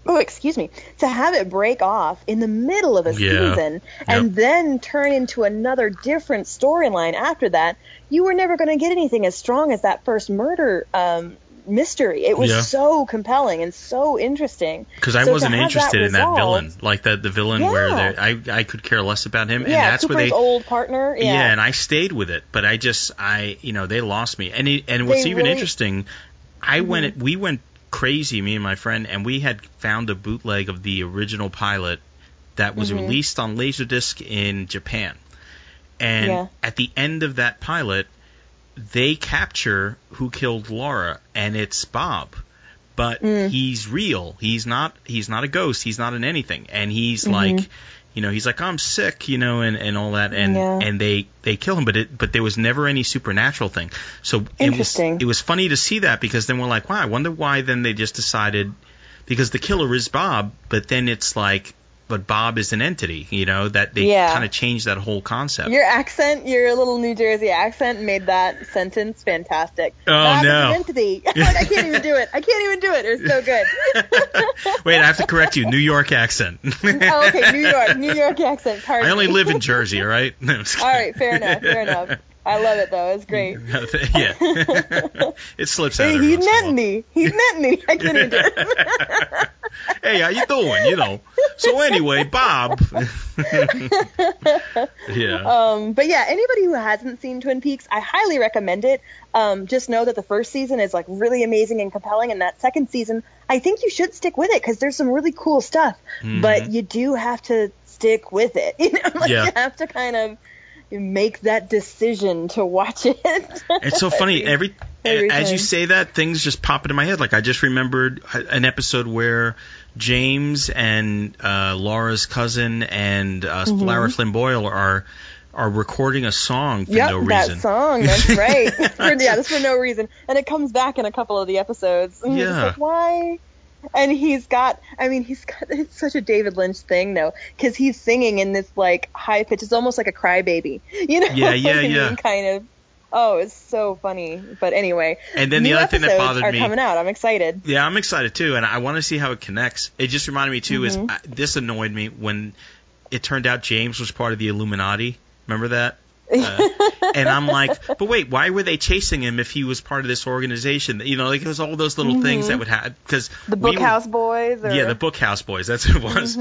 Oh, excuse me, to have it break off in the middle of a Yeah. season and Yep. then turn into another different storyline after that. You were never going to get anything as strong as that first murder um, mystery. It was Yeah. so compelling and so interesting. Because I So wasn't interested in that villain, like that the villain where Yeah. they- I I could care less about him, and yeah, that's Cooper's where they. old partner. Yeah. yeah, and I stayed with it, but I just I you know they lost me, and it, and what's They even really- interesting, I Mm-hmm. went we went crazy, me and my friend, and we had found a bootleg of the original pilot that was Mhm. released on Laserdisc in Japan, and Yeah. at the end of that pilot, they capture who killed Laura, and it's Bob. But Mm. he's real. He's not. He's not a ghost. He's not in anything. And he's Mm-hmm. like, you know, he's like, I'm sick, you know, and, and all that. And Yeah. and they they kill him. But it but there was never any supernatural thing. So it was Interesting. it was funny to see that because then we're like, wow, I wonder why then they just decided because the killer is Bob, but then it's like, but Bob is an entity, you know, that they Yeah. kind of changed that whole concept. Your accent, your little New Jersey accent, made that sentence fantastic. Oh, Bob is no. an entity. I can't even do it. I can't even do it. It's so good. Wait, I have to correct you. New York accent. oh, okay, New York, New York accent. Pardon I only me. live in Jersey, all right? No, all right. fair enough, fair enough. I love it though. It's great. yeah. it slips out. He's once in a while. netting I can't do it. hey, how you doing? You know. So anyway, Bob. yeah. Um, but yeah, anybody who hasn't seen Twin Peaks, I highly recommend it. Um, just know that the first season is like really amazing and compelling, and that second season, I think you should stick with it because there's some really cool stuff. But you do have to stick with it. You know, like Yeah. you have to kind of make that decision to watch it. It's so funny. Every, Every as you say that, things just pop into my head. Like I just remembered an episode where James and uh, Laura's cousin and uh, Mm-hmm. Lara Flynn Boyle are are recording a song for Yep, no that song. That's right. for, yeah, that's for no reason, and it comes back in a couple of the episodes. And Yeah. like, why? And he's got. I mean, he's got. It's such a David Lynch thing, though, because he's singing in this like high pitch. It's almost like a crybaby, you know? Yeah, yeah, I mean, yeah. Kind of. Oh, it's so funny. But anyway, And then the other thing that bothered are me- coming out. I'm excited. Yeah, I'm excited too, and I want to see how it connects. It just reminded me too Mm-hmm. is uh, this annoyed me when it turned out James was part of the Illuminati. Remember that? Uh, and I'm like, but wait, why were they chasing him if he was part of this organization? You know, like it was all those little things that would happen because Mm-hmm. The Bookhouse Boys. Or, yeah, the Bookhouse Boys. That's what it was.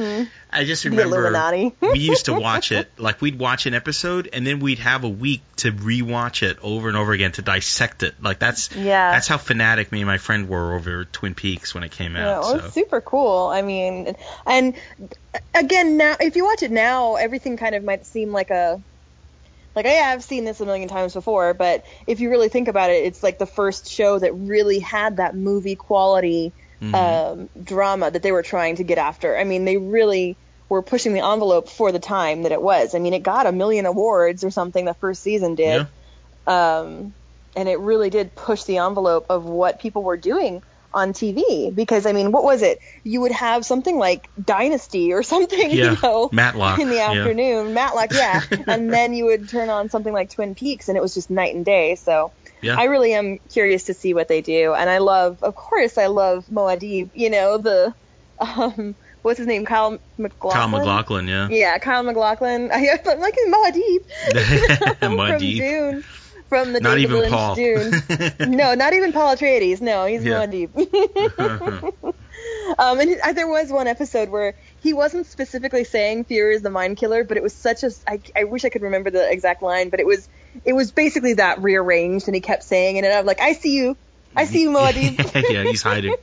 I just remember we used to watch it. Like we'd watch an episode and then we'd have a week to rewatch it over and over again to dissect it. Like that's Yeah. that's how fanatic me and my friend were over Twin Peaks when it came Yeah, out. well, so. super cool. I mean, and again, now if you watch it now, everything kind of might seem like a like I have seen this a million times before, but if you really think about it, it's like the first show that really had that movie quality Mm-hmm. um, drama that they were trying to get after. I mean, they really were pushing the envelope for the time that it was. I mean, it got a million awards or something the first season did. Yeah. Um, and it really did push the envelope of what people were doing on TV because I mean, what was it? You would have something like Dynasty or something, Yeah, you know, Matlock, in the yeah. afternoon, Matlock, yeah, and then you would turn on something like Twin Peaks, and it was just night and day. So Yeah. I really am curious to see what they do, and I love, of course, I love Muad'Dib. You know, the um, what's his name, Kyle MacLachlan. Kyle MacLachlan, yeah. Yeah, Kyle MacLachlan. I, I'm like Muad'Dib from Dune. From the Not David even Lynch Paul. Dune. no, not even Paul Atreides. No, he's Yeah. Muad'Dib. Um, and there was one episode where he wasn't specifically saying fear is the mind killer, but it was such a. I, I wish I could remember the exact line, but it was it was basically that rearranged, and he kept saying it, and I'm like, I see you, I see you, Muad'Dib. yeah, he's hiding.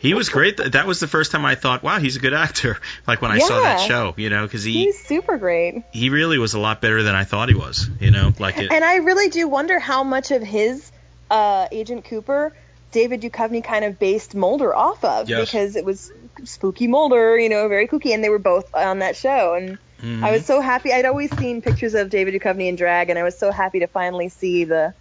He was great. That was the first time I thought, wow, he's a good actor. Like when I saw that show, you know, because he He's super great. he really was a lot better than I thought he was. You know, like it. And I really do wonder how much of his uh, Agent Cooper David Duchovny kind of based Mulder off of Yes. because it was spooky Mulder, you know, very kooky, and they were both on that show. And Mm-hmm. I was so happy. I'd always seen pictures of David Duchovny in drag, and I was so happy to finally see the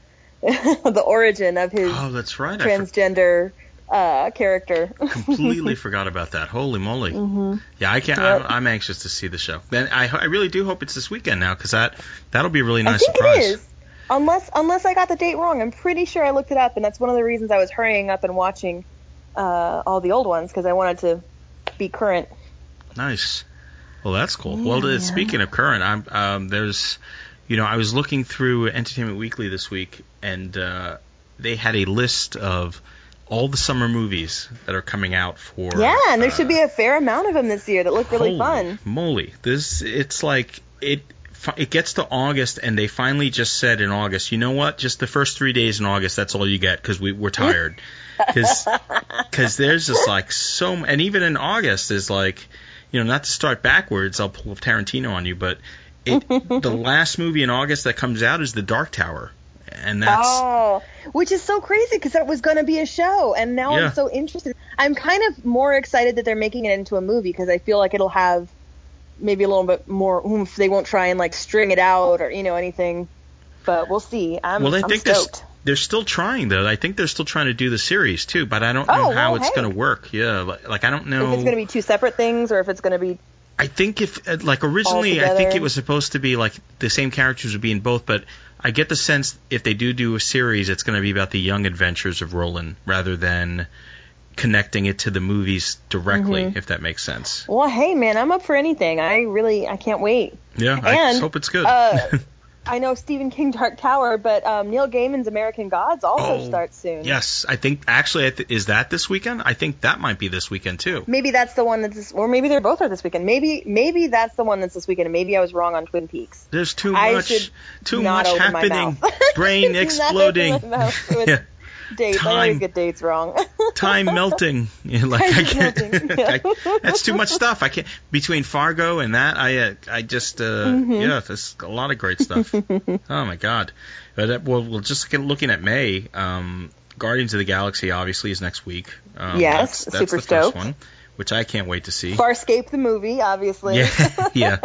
the origin of his oh, that's right. I for- transgender uh, character. completely forgot about that. Holy moly! Yeah, I can't. Mm-hmm. Yep. I, I'm anxious to see the show. Then I, I really do hope it's this weekend now because that that'll be a really nice I think surprise. it is. Unless unless I got the date wrong, I'm pretty sure I looked it up, and that's one of the reasons I was hurrying up and watching uh, all the old ones because I wanted to be current. Nice. Well, that's cool. well, uh, speaking of current, I'm um, there's, you know, I was looking through Entertainment Weekly this week, and uh, they had a list of all the summer movies that are coming out for. Yeah, and there uh, should be a fair amount of them this year that look really Holy fun. Moly, this it's like it. It gets to August, and they finally just said in August, you know what? Just the first three days in August, that's all you get because we we're tired. Because there's just like so, and even in August is like, you know, not to start backwards, I'll pull Tarantino on you, but it the last movie in August that comes out is The Dark Tower, and that's Oh, which is so crazy because that was going to be a show, and now Yeah. I'm so interested. I'm kind of more excited that they're making it into a movie because I feel like it'll have maybe a little bit more oomph. They won't try and like string it out or you know anything, but we'll see. I'm, well, I I'm think they're, stoked. s- they're still trying though. I think they're still trying to do the series too, but I don't know Oh, how well, it's hey. going to work. Yeah, like, like I don't know. If it's going to be two separate things or if it's going to be I think if uh, like originally, I think it was supposed to be like the same characters would be in both, but I get the sense if they do do a series, it's going to be about the young adventures of Roland rather than connecting it to the movies directly, Mm-hmm. if that makes sense. well, hey man, I'm up for anything. I really I can't wait. Yeah, I And, just hope it's good. uh, I know Stephen King Dark Tower, but um, Neil Gaiman's American Gods also Oh, starts soon. yes, I think actually, is that this weekend? I think that might be this weekend too. Maybe that's the one that's, this, or maybe they're both are this weekend. Maybe maybe that's the one that's this weekend, and maybe I was wrong on Twin Peaks. There's too I much, too much happening. Brain exploding. open my mouth with Yeah. Dates. I Time. always get dates wrong. time melting. Know, like Time I can't, melting, yeah. I, that's too much stuff. I can't between Fargo and that. I uh, I just uh, Mm-hmm. yeah, there's a lot of great stuff. oh my god. But uh, well, well, just look- looking at May. Um, Guardians of the Galaxy obviously is next week. Um, Yes, that's, that's super the first stoked. one, which I can't wait to see. Farscape the movie, obviously. Yeah, yeah.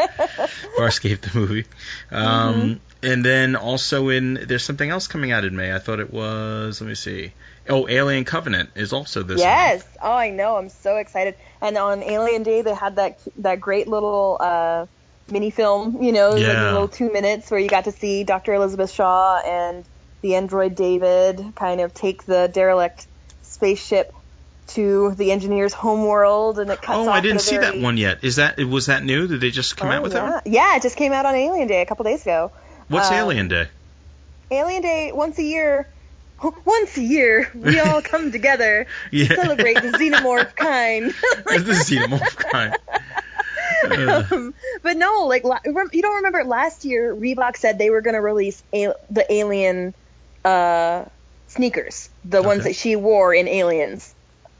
Farscape the movie. Um, Mm-hmm. And then also in there's something else coming out in May. I thought it was. Let me see. Oh, Alien Covenant is also this. Yes. Oh, I know. I'm so excited. And on Alien Day, they had that that great little uh, mini film. You know, like Yeah. a little two minutes where you got to see Dr. Elizabeth Shaw and the android David kind of take the derelict spaceship to the engineer's homeworld, and it cuts Oh, I didn't see that one yet. Is that was that new? Did they just come Oh, out with yeah. that? one? Yeah, it just came out on Alien Day a couple days ago. What's Um, Alien Day? Alien Day once a year. Once a year, we all come together Yeah. to celebrate the xenomorph kind. the xenomorph kind. Uh, but no, like you don't remember last year Reebok said they were going to release a- the Alien uh, sneakers, the ones that she wore in Aliens,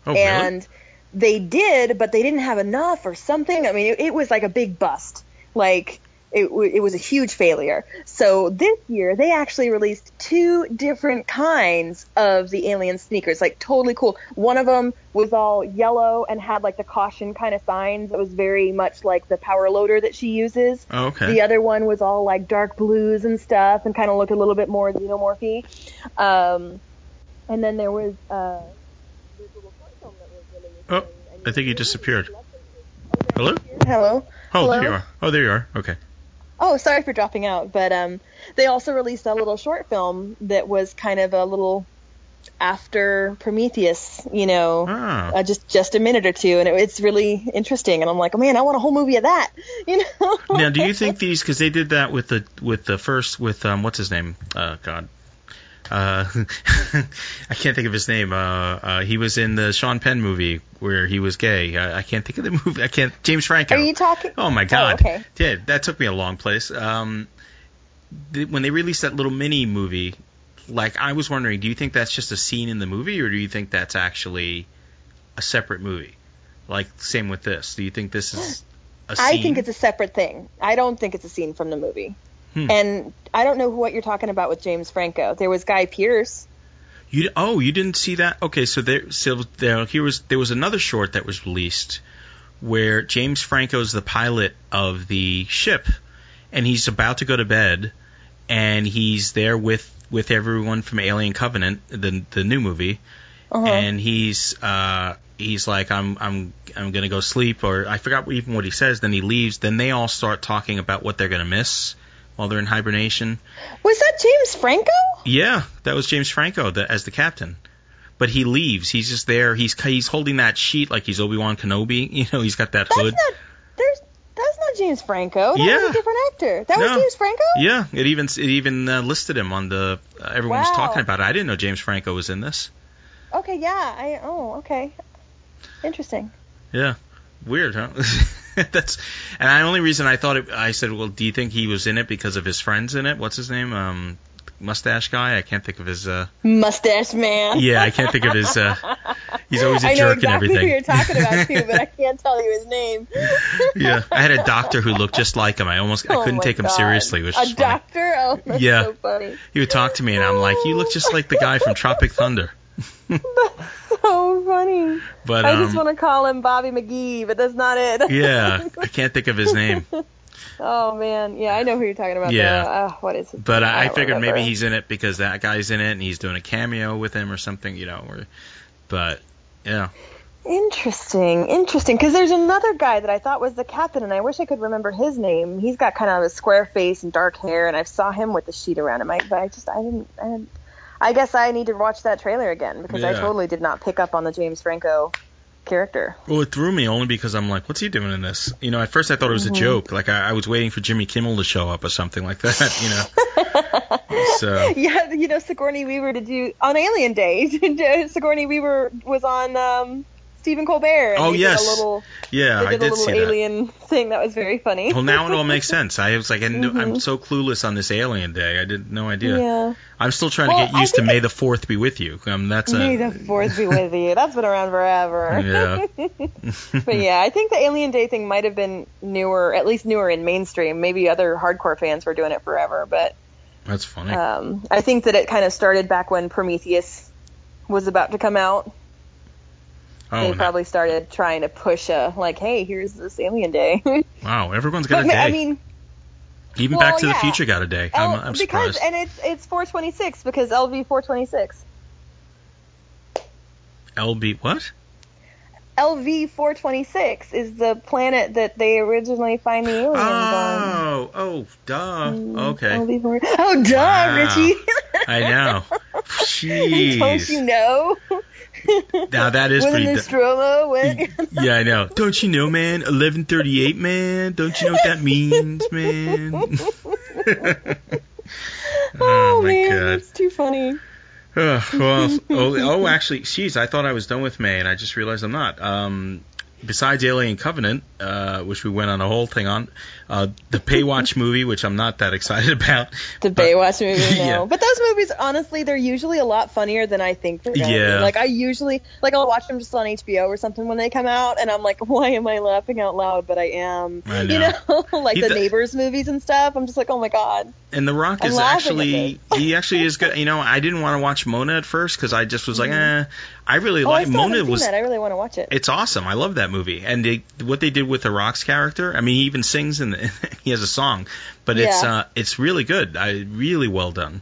oh, really? and they did, but they didn't have enough or something. I mean, it, it was like a big bust. Like it, it was a huge failure. So this year they actually released two different kinds of the alien sneakers, like totally cool. One of them was all yellow and had like the caution kind of signs. It was very much like the power loader that she uses. Oh, okay. The other one was all like dark blues and stuff and kind of looked a little bit more xenomorphy. Um, and then there was uh, this little short film that was released. Oh, I think he disappeared. Hello? Hello. Oh, Hello? there you are. Oh, there you are. Okay. Oh, sorry for dropping out, but um, they also released a little short film that was kind of a little after Prometheus, you know, Ah. uh, just just a minute or two, and it, it's really interesting. And I'm like, oh man, I want a whole movie of that, you know. Now, do you think these? Because they did that with the with the first with um what's his name? Uh, God. Uh, I can't think of his name. Uh, uh, he was in the Sean Penn movie where he was gay. I, I can't think of the movie. I can't. James Franco. Are you talking? Oh my God! okay. Yeah, that took me a long place. Um, the, when they released that little mini movie, like I was wondering, do you think that's just a scene in the movie, or do you think that's actually a separate movie? Like same with this. Do you think this is a scene? I think it's a separate thing. I don't think it's a scene from the movie. Hmm. And I don't know what you're talking about with James Franco. There was Guy Pearce. You oh you didn't see that? Okay, so there so there here was there was another short that was released where James Franco is the pilot of the ship and he's about to go to bed and he's there with with everyone from Alien Covenant, the the new movie, Uh-huh. and he's uh he's like I'm I'm I'm gonna go sleep or I forgot even what he says. Then he leaves. Then they all start talking about what they're gonna miss while they're in hibernation. Was that James Franco? Yeah, that was James Franco the, as the captain. But he leaves. He's just there. He's he's holding that sheet like he's Obi Wan Kenobi. You know, he's got that That's hood. not. There's. That's not James Franco. That was a different actor. That No. was James Franco. Yeah, it even it even uh, listed him on the. Uh, everyone was talking about it. I didn't know James Franco was in this. Okay. Yeah. I. Oh. Okay. Interesting. Yeah, weird, huh? That's and the only reason I thought it. I said, well, do you think he was in it because of his friends in it? What's his name? Um, mustache guy. I can't think of his. uh Mustache man. Yeah, I can't think of his. uh He's always a I know jerk exactly and who you're talking about too, but I can't tell you his name. yeah, I had a doctor who looked just like him. I almost I Oh couldn't take him seriously, which a doctor? Oh, that's Yeah. so funny. He would talk to me, and I'm like, "You look just like the guy from Tropic Thunder." So funny. But I um, just want to call him Bobby McGee, but that's not it. yeah, I can't think of his name. oh man, yeah, I know who you're talking about. Yeah. Uh, what is it? But I, I figured remember. maybe he's in it because that guy's in it, and he's doing a cameo with him or something, you know. Or, but yeah, Interesting, interesting. Because there's another guy that I thought was the captain, and I wish I could remember his name. He's got kind of a square face and dark hair, and I saw him with the sheet around him. I, but I just, I didn't, I, didn't, I guess I need to watch that trailer again because I totally did not pick up on the James Franco character. well, it threw me only because I'm like, "What's he doing in this?" You know, at first I thought it was Mm-hmm. a joke, like I, I was waiting for Jimmy Kimmel to show up or something like that, you know. so Yeah, you know, Sigourney Weaver to do on Alien Day. Sigourney Weaver was on um, Stephen Colbert. Oh, yes. A little, yeah, I did, a see that. alien thing that was very funny. Well, now it all makes sense. I was like, I knew, I'm so clueless on this Alien Day. I did no idea. Mm-hmm. yeah. I'm still trying Well, to get used to May the Fourth be with you. Um, that's a May the fourth be with you. That's been around forever. yeah. but yeah, I think the Alien Day thing might have been newer, at least newer in mainstream. Maybe other hardcore fans were doing it forever, but That's funny. um, I think that it kind of started back when Prometheus was about to come out. Oh, they probably started trying to push a like, hey, here's this Alien Day. wow. Everyone's got a day. I mean, Even well, Back to the. Future got a day. I'm, L- I'm because surprised. and it's it's 426 because LV 426. LB what? LV 426 is the planet that they originally find the aliens on. Oh, oh, duh. Mm, okay. LV 4 Oh, duh, Wow. Richie. I know. Jeez. Don't you know? Now that is when pretty. Nostromo went. yeah, I know. Don't you know, man? 1138, man. Don't you know what that means, man? Oh, oh, my man, God. that's too funny. Well, oh, oh, actually, geez, I thought I was done with May, and I just realized I'm not. Um, besides Alien Covenant, uh, which we went on a whole thing on, Uh, the Baywatch movie, which I'm not that excited about. The but- Baywatch movie, no. Yeah. But those movies, honestly, they're usually a lot funnier than I think they're gonna Yeah. Like I usually, like I'll watch them just on HBO or something when they come out, and I'm like, why am I laughing out loud? But I am. I You know. know, like He the d- Neighbors movies and stuff. I'm just like, oh my god. And The Rock I'm is actually he actually is good. You know, I didn't want to watch Moana at first because I just was like, eh. I really. Oh, like still Moana was. that. I really want to watch it. It's awesome. I love that movie, and they, what they did with the Rock's character. I mean, he even sings in the, he has a song, but it's uh, it's really good. I really well done.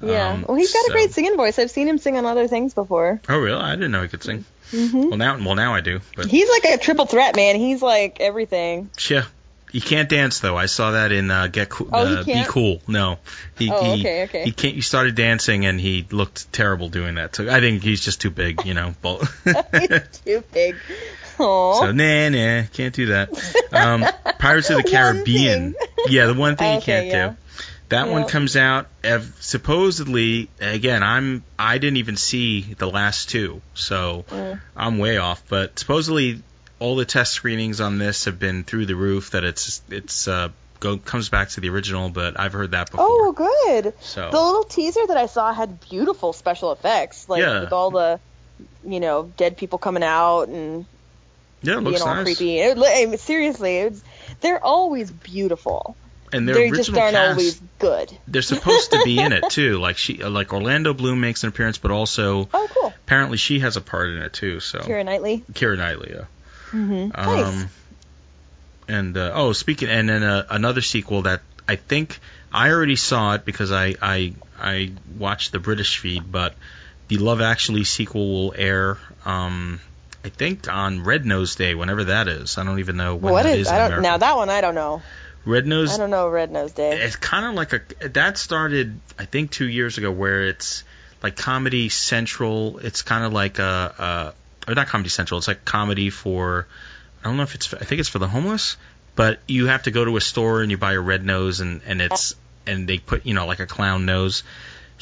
yeah. Um, well, he's got so- a great singing voice. I've seen him sing on other things before. Oh, really? I didn't know he could sing. hmm Well, now, well, now I do. But He's like a triple threat, man. He's like everything. yeah, he can't dance though. I saw that in uh, Get Cool. Oh, uh, Be? Cool. No, he Oh, he, okay, okay. he can't. He started dancing and he looked terrible doing that. So I think he's just too big. You know. Too big. Aww. So nah, nah, can't do that. Um, Pirates of the Caribbean. Yeah, the one thing you can't yeah. do. That one comes out ev- supposedly again. I'm I didn't even see the last two, so Mm. I'm way off. But supposedly all the test screenings on this have been through the roof. That it's it's uh, go comes back to the original, but I've heard that before. Oh, good. so The little teaser that I saw had beautiful special effects, like Yeah. with all the, you know, dead people coming out and yeah, it being looks all nice. creepy. It, li- I seriously, it's, they're always beautiful. And their They original just aren't cast, always good. they're supposed to be in it too. Like she, like Orlando Bloom makes an appearance, but also Oh, cool. apparently she has a part in it too. So Keira Knightley. Keira Knightley, yeah. Mm-hmm. Um, nice. And uh, oh, speaking, and then uh, another sequel that I think I already saw it because I I I watched the British feed, but the Love Actually sequel will air. Um, I think on Red Nose Day, whenever that is. I don't even know when What that is? is I don't. America. Now that one I don't know. Red Nose I don't know Red Nose Day. it's kind of like a that started I think two years ago where it's like Comedy Central. It's kind of like a, a or not Comedy Central. It's like comedy for I don't know if it's I think it's for the homeless, but you have to go to a store and you buy a red nose and and it's and they put you know like a clown nose.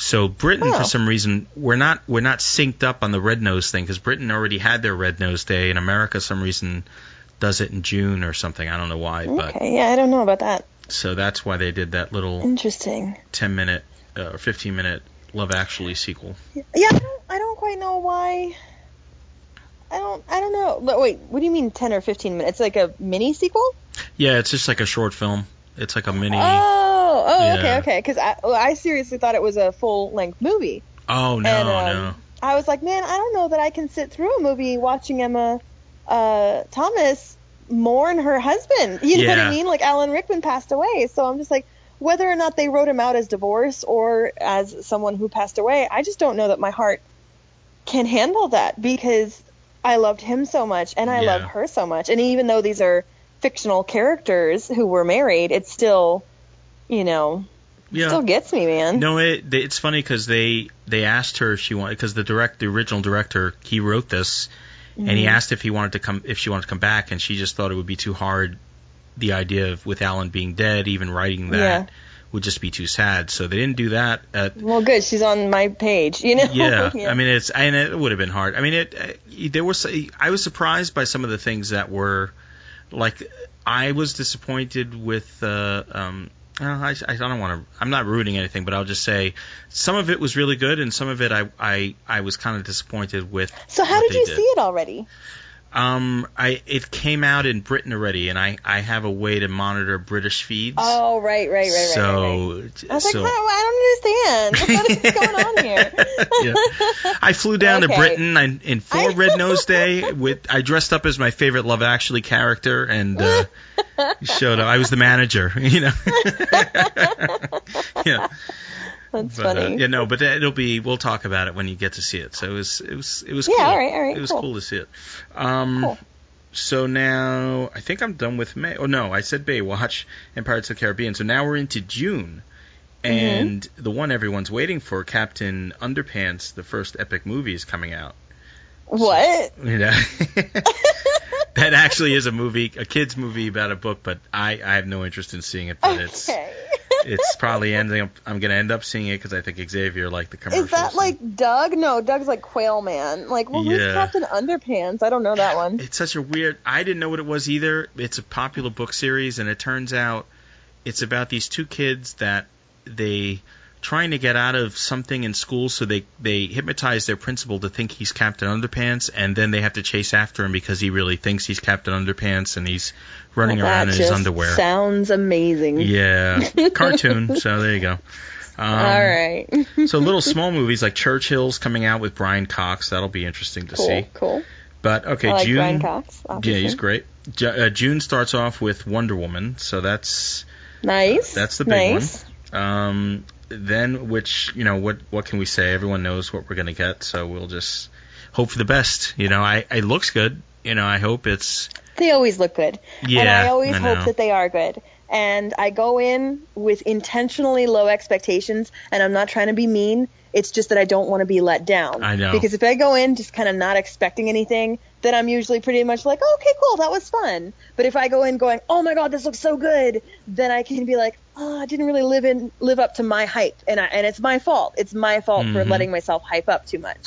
So Britain Oh. for some reason we're not we're not synced up on the red nose thing because Britain already had their red nose day and America some reason does it in June or something. I don't know why, but Okay, yeah, I don't know about that. so that's why they did that little Interesting. 10 minute uh, or 15 minute Love Actually sequel. Yeah, I don't, I don't quite know why. I don't. I don't know. But wait, what do you mean ten or fifteen minutes? It's like a mini sequel? Yeah, it's just like a short film. It's like a mini. Oh, oh, Yeah. okay, okay. Because I, well, I seriously thought it was a full length movie. oh no, and, um, no. I was like, man, I don't know that I can sit through a movie watching Emma uh, Thompson mourn her husband. You know what I mean? Like Alan Rickman passed away, so I'm just like, whether or not they wrote him out as divorce or as someone who passed away, I just don't know that my heart can handle that because I loved him so much and I Yeah. love her so much. And even though these are fictional characters who were married, it's still, you know, Yeah. still gets me, man. No, it, it's funny because they they asked her if she wanted because the direct the original director he wrote this and Mm-hmm. he asked if he wanted to come if she wanted to come back and she just thought it would be too hard the idea of with Alan being dead even writing that Yeah. would just be too sad so they didn't do that at Well, good. She's on my page, you know. yeah, I mean it's and it would have been hard. I mean it. uh, There was I was surprised by some of the things that were like I was disappointed with. Uh, um, uh, I, I don't want to. I'm not ruining anything, but I'll just say some of it was really good, and some of it I I, I was kind of disappointed with. So how did you did. see it already? Um, I it came out in Britain already, and I I have a way to monitor British feeds. Oh, right, right, right, right. right, right. so I was so like, huh, I don't understand. What is going on here? yeah. I flew down to Britain I, in for Red Nose Day. With I dressed up as my favorite Love Actually character and uh, showed up. I was the manager, you know. yeah, That's but, uh, funny. yeah, no, but it'll be. We'll talk about it when you get to see it. So it was, it was, it was Yeah, cool. all right, all right, it was cool. cool to see it. Um, Cool. So now I think I'm done with May. Oh no, I said Baywatch and Pirates of the Caribbean. So now we're into June. Mm-hmm. And the one everyone's waiting for, Captain Underpants, the first epic movie, is coming out. What? You know? that actually is a movie, a kids movie about a book, but I, I have no interest in seeing it. But Okay. it's probably ending up. I'm gonna end up seeing it because I think Xavier liked the commercial. Is that like Doug? No, Doug's like Quail Man. Like, well, who's Yeah. Captain Underpants? I don't know that one. It's such a weird. I didn't know what it was either. It's a popular book series, and it turns out it's about these two kids that they trying to get out of something in school, so they they hypnotize their principal to think he's Captain Underpants, and then they have to chase after him because he really thinks he's Captain Underpants, and he's running Well, around in his underwear. Sounds amazing. Yeah, cartoon. so there you go. Um, All right. so little small movies like Churchill's coming out with Brian Cox. That'll be interesting to cool. see. Cool. But okay, I like June. Brian Cox. Yeah, he's great. Uh, June starts off with Wonder Woman, so that's Nice. That's the big nice. one. um, then which you know what what can we say? Everyone knows what we're gonna get, so we'll just hope for the best. You know, I it looks good. You know, I hope it's They always look good. yeah. and I always I hope that they are good. And I go in with intentionally low expectations, and I'm not trying to be mean. It's just that I don't want to be let down. I know. Because if I go in just kind of not expecting anything, then I'm usually pretty much like, oh, okay, cool, that was fun. But if I go in going, oh my god, this looks so good, then I can be like, oh, I didn't really live in live up to my hype, and I, and it's my fault. It's my fault for Mhm. letting myself hype up too much.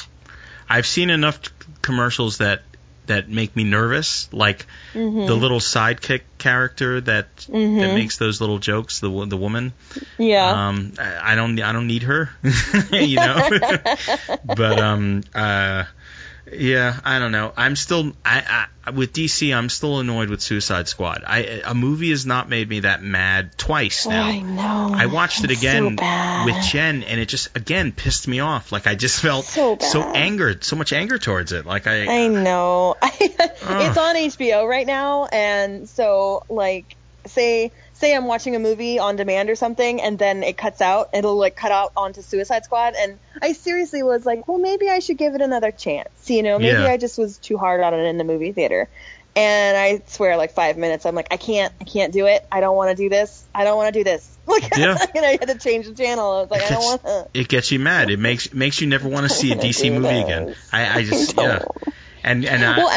I've seen enough t- commercials that that make me nervous, like Mm-hmm. the little sidekick character that that makes those little jokes. The the woman. Yeah. Um, I, I don't I don't need her, you know. but um, uh, yeah, I don't know. I'm still I, I with DC. I'm still annoyed with Suicide Squad. I a movie has not made me that mad twice oh, now. I know. I watched it again so with Jen, and it just again pissed me off. Like I just felt So bad. angered, so much anger towards it. Like I, I know. It's on HBO right now, and so like, say say I'm watching a movie on demand or something, and then it cuts out. It'll like cut out onto Suicide Squad, and I seriously was like, well, maybe I should give it another chance. You know, maybe Yeah. I just was too hard on it in the movie theater. And I swear, like five minutes, I'm like, I can't, I can't do it. I don't want to do this. I don't want to do this. Like, Yeah. and I had to change the channel. I was like, I don't want to. it gets you mad. It makes makes you never want to see a DC movie this. again. I, I just I yeah, and and I, Well,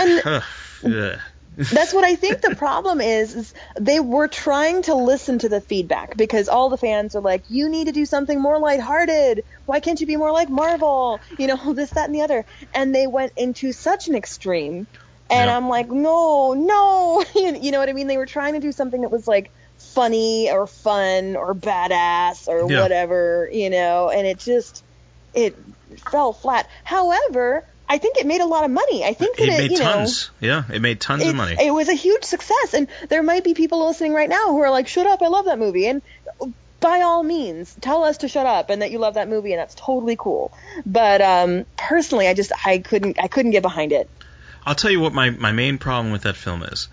and-. That's what I think the problem is, is they were trying to listen to the feedback because all the fans are like, you need to do something more lighthearted. Why can't you be more like Marvel? You know, this, that, and the other. And they went into such an extreme. And Yeah. I'm like, no, no. you know what I mean? They were trying to do something that was like funny or fun or badass or Yeah. whatever, you know, and it just, it fell flat. However, I think it made a lot of money. I think that it it, made know, tons. Yeah, it made tons it, of money. It was a huge success, and there might be people listening right now who are like, "Shut up! I love that movie." And by all means, tell us to shut up and that you love that movie, and that's totally cool. But um, personally, I just I couldn't I couldn't get behind it. I'll tell you what my, my main problem with that film is,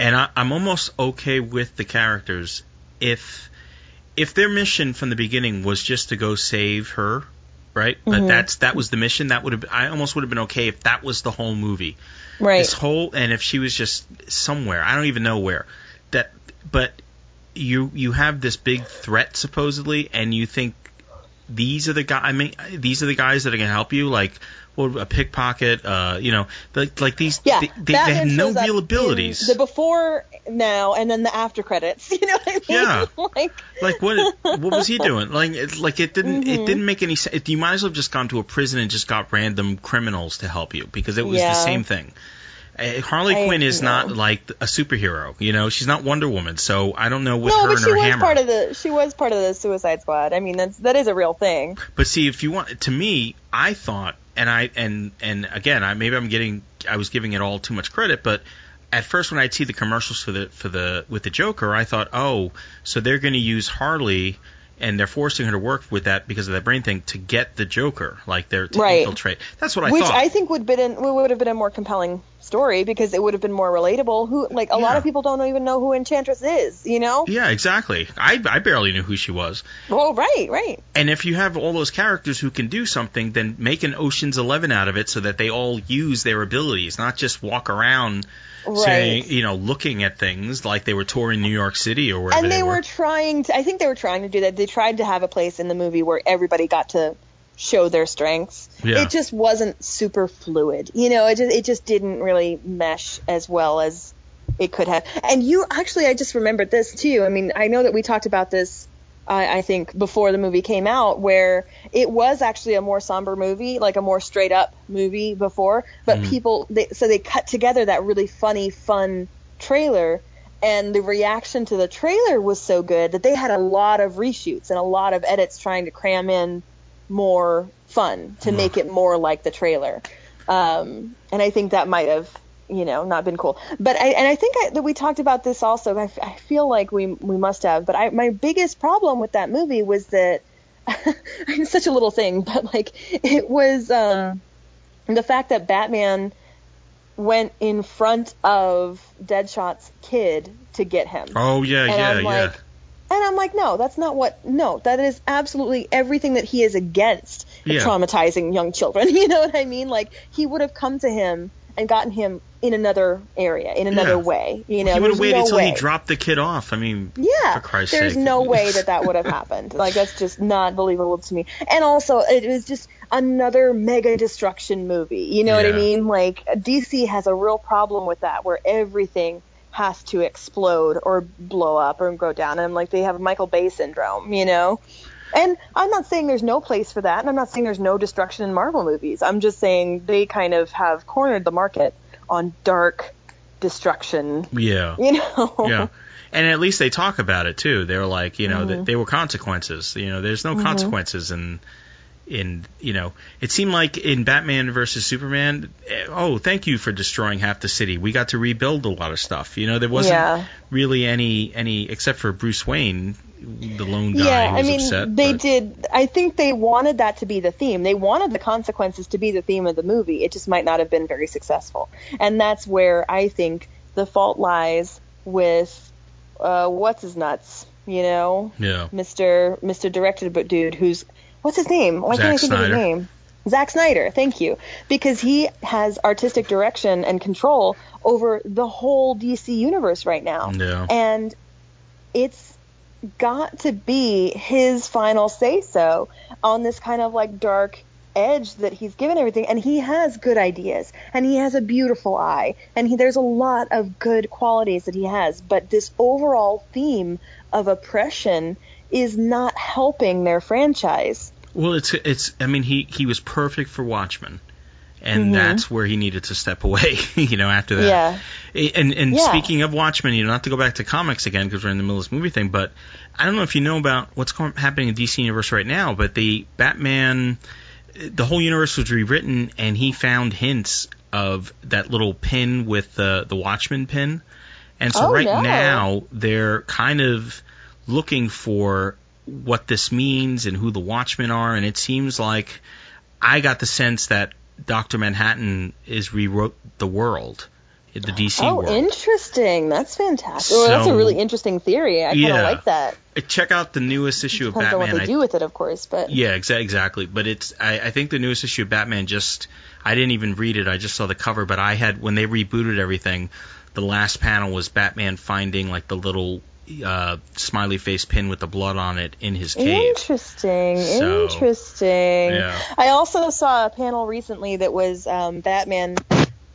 and I, I'm almost okay with the characters if if their mission from the beginning was just to go save her, right? But Mm-hmm. that's that was the mission. That would have I almost would have been okay if that was the whole movie. Right. This whole and if she was just somewhere, I don't even know where. That but you you have this big threat supposedly, and you think these are the guy. I mean, these are the guys that are going to help you, like. Well, a pickpocket, uh, you know, like like these, Yeah, they, they, they have no real abilities. The before, now, and then the after credits. You know what I mean? Yeah. like, like what what was he doing? Like it, like it didn't Mm-hmm. it didn't make any sense. You might as well have just gone to a prison and just got random criminals to help you because it was Yeah. the same thing. Uh, Harley I Quinn is not like a superhero, you know. She's not Wonder Woman, so I don't know what no, her but she was hammer. part of the she was part of the Suicide Squad. I mean, that's that is a real thing. But see, if you want, to me, I thought, and I and and again, I maybe I'm getting, I was giving it all too much credit, but at first when I'd see the commercials for the for the with the Joker, I thought, oh, so they're going to use Harley. And they're forcing her to work with that because of that brain thing to get the Joker, like they're to Right. infiltrate. That's what I Which thought. I think would been would have been a more compelling story because it would have been more relatable. Who like a lot of people don't even know who Enchantress is, you know? yeah, exactly. I I barely knew who she was. Well, right, right. And if you have all those characters who can do something, then make an Ocean's Eleven out of it so that they all use their abilities, not just walk around saying, Right. you know, looking at things like they were touring New York City or wherever And they were. were trying to I think they were trying to do that. They tried to have a place in the movie where everybody got to show their strengths. Yeah. It just wasn't super fluid. You know, it just it just didn't really mesh as well as it could have. And you actually I just remembered this too. I mean, I know that we talked about this I, I think before the movie came out, where it was actually a more somber movie, like a more straight up movie before. But Mhm. people, they, so they cut together that really funny, fun trailer, and the reaction to the trailer was so good that they had a lot of reshoots and a lot of edits trying to cram in more fun to Mhm. make it more like the trailer. Um, and I think that might have, you know, not been cool. But I, and I think I, that we talked about this also. I, f- I feel like we we must have. But I, my biggest problem with that movie was that it's such a little thing, but like it was um, the fact that Batman went in front of Deadshot's kid to get him. Oh yeah, And yeah, I'm yeah. like, And I'm like, no, that's not what. No, that is absolutely everything that he is against. Yeah. Traumatizing young children. You know what I mean? Like he would have come to him and gotten him in another area, in another Yeah. way. You know, he would have waited no he dropped the kid off. I mean, Yeah, for Christ's there's sake. no way that that would have happened. Like that's just not believable to me. And also, it was just another mega destruction movie. You know what I mean? Like DC has a real problem with that, where everything has to explode or blow up or go down. And I'm like, they have Michael Bay syndrome. You know. And I'm not saying there's no place for that, and I'm not saying there's no destruction in Marvel movies. I'm just saying they kind of have cornered the market on dark destruction. Yeah. You know. yeah. And at least they talk about it too. They're like, you know, Mm-hmm. th- they were consequences. You know, there's no consequences in in you know. It seemed like in Batman versus Superman, eh, oh, thank you for destroying half the city. We got to rebuild a lot of stuff. You know, there wasn't Yeah. really any any except for Bruce Wayne, the lone guy Yeah, I mean, upset. they but- did. I think they wanted that to be the theme. They wanted the consequences to be the theme of the movie. It just might not have been very successful, and that's where I think the fault lies with uh, what's his nuts. You know, Yeah. Mister Mister Directed but dude, who's what's his name? Why can't I think of his name? Zack Snyder, thank you, because he has artistic direction and control over the whole DC universe right now. Yeah. and it's got to be his final say so on this kind of like dark edge that he's given everything. And he has good ideas. And he has a beautiful eye. And he, there's a lot of good qualities that he has. But this overall theme of oppression is not helping their franchise Well, it's it's. I mean, he he was perfect for Watchmen, and Mm-hmm. that's where he needed to step away. you know, after that. yeah And and Yeah. speaking of Watchmen, you know, not to go back to comics again because we're in the middle of this movie thing, but I don't know if you know about what's happening in DC Universe right now, but the Batman, the whole universe was rewritten, and he found hints of that little pin with the the Watchmen pin, and so Oh, right no. now they're kind of looking for what this means and who the Watchmen are, and it seems like I got the sense that Doctor Manhattan is rewrote the world, the DC oh world. Oh, interesting that's fantastic well, that's a really interesting theory i kind of like that Uh, Check out the newest issue of on what Batman. they I- do with it of course but yeah, exa- exactly. But it's I, I think the newest issue of Batman just I didn't even read it. I just saw the cover. But I had when they rebooted everything, the last panel was Batman finding like the little uh, smiley face pin with the blood on it in his cave. Interesting. So, interesting. yeah. I also saw a panel recently that was um, Batman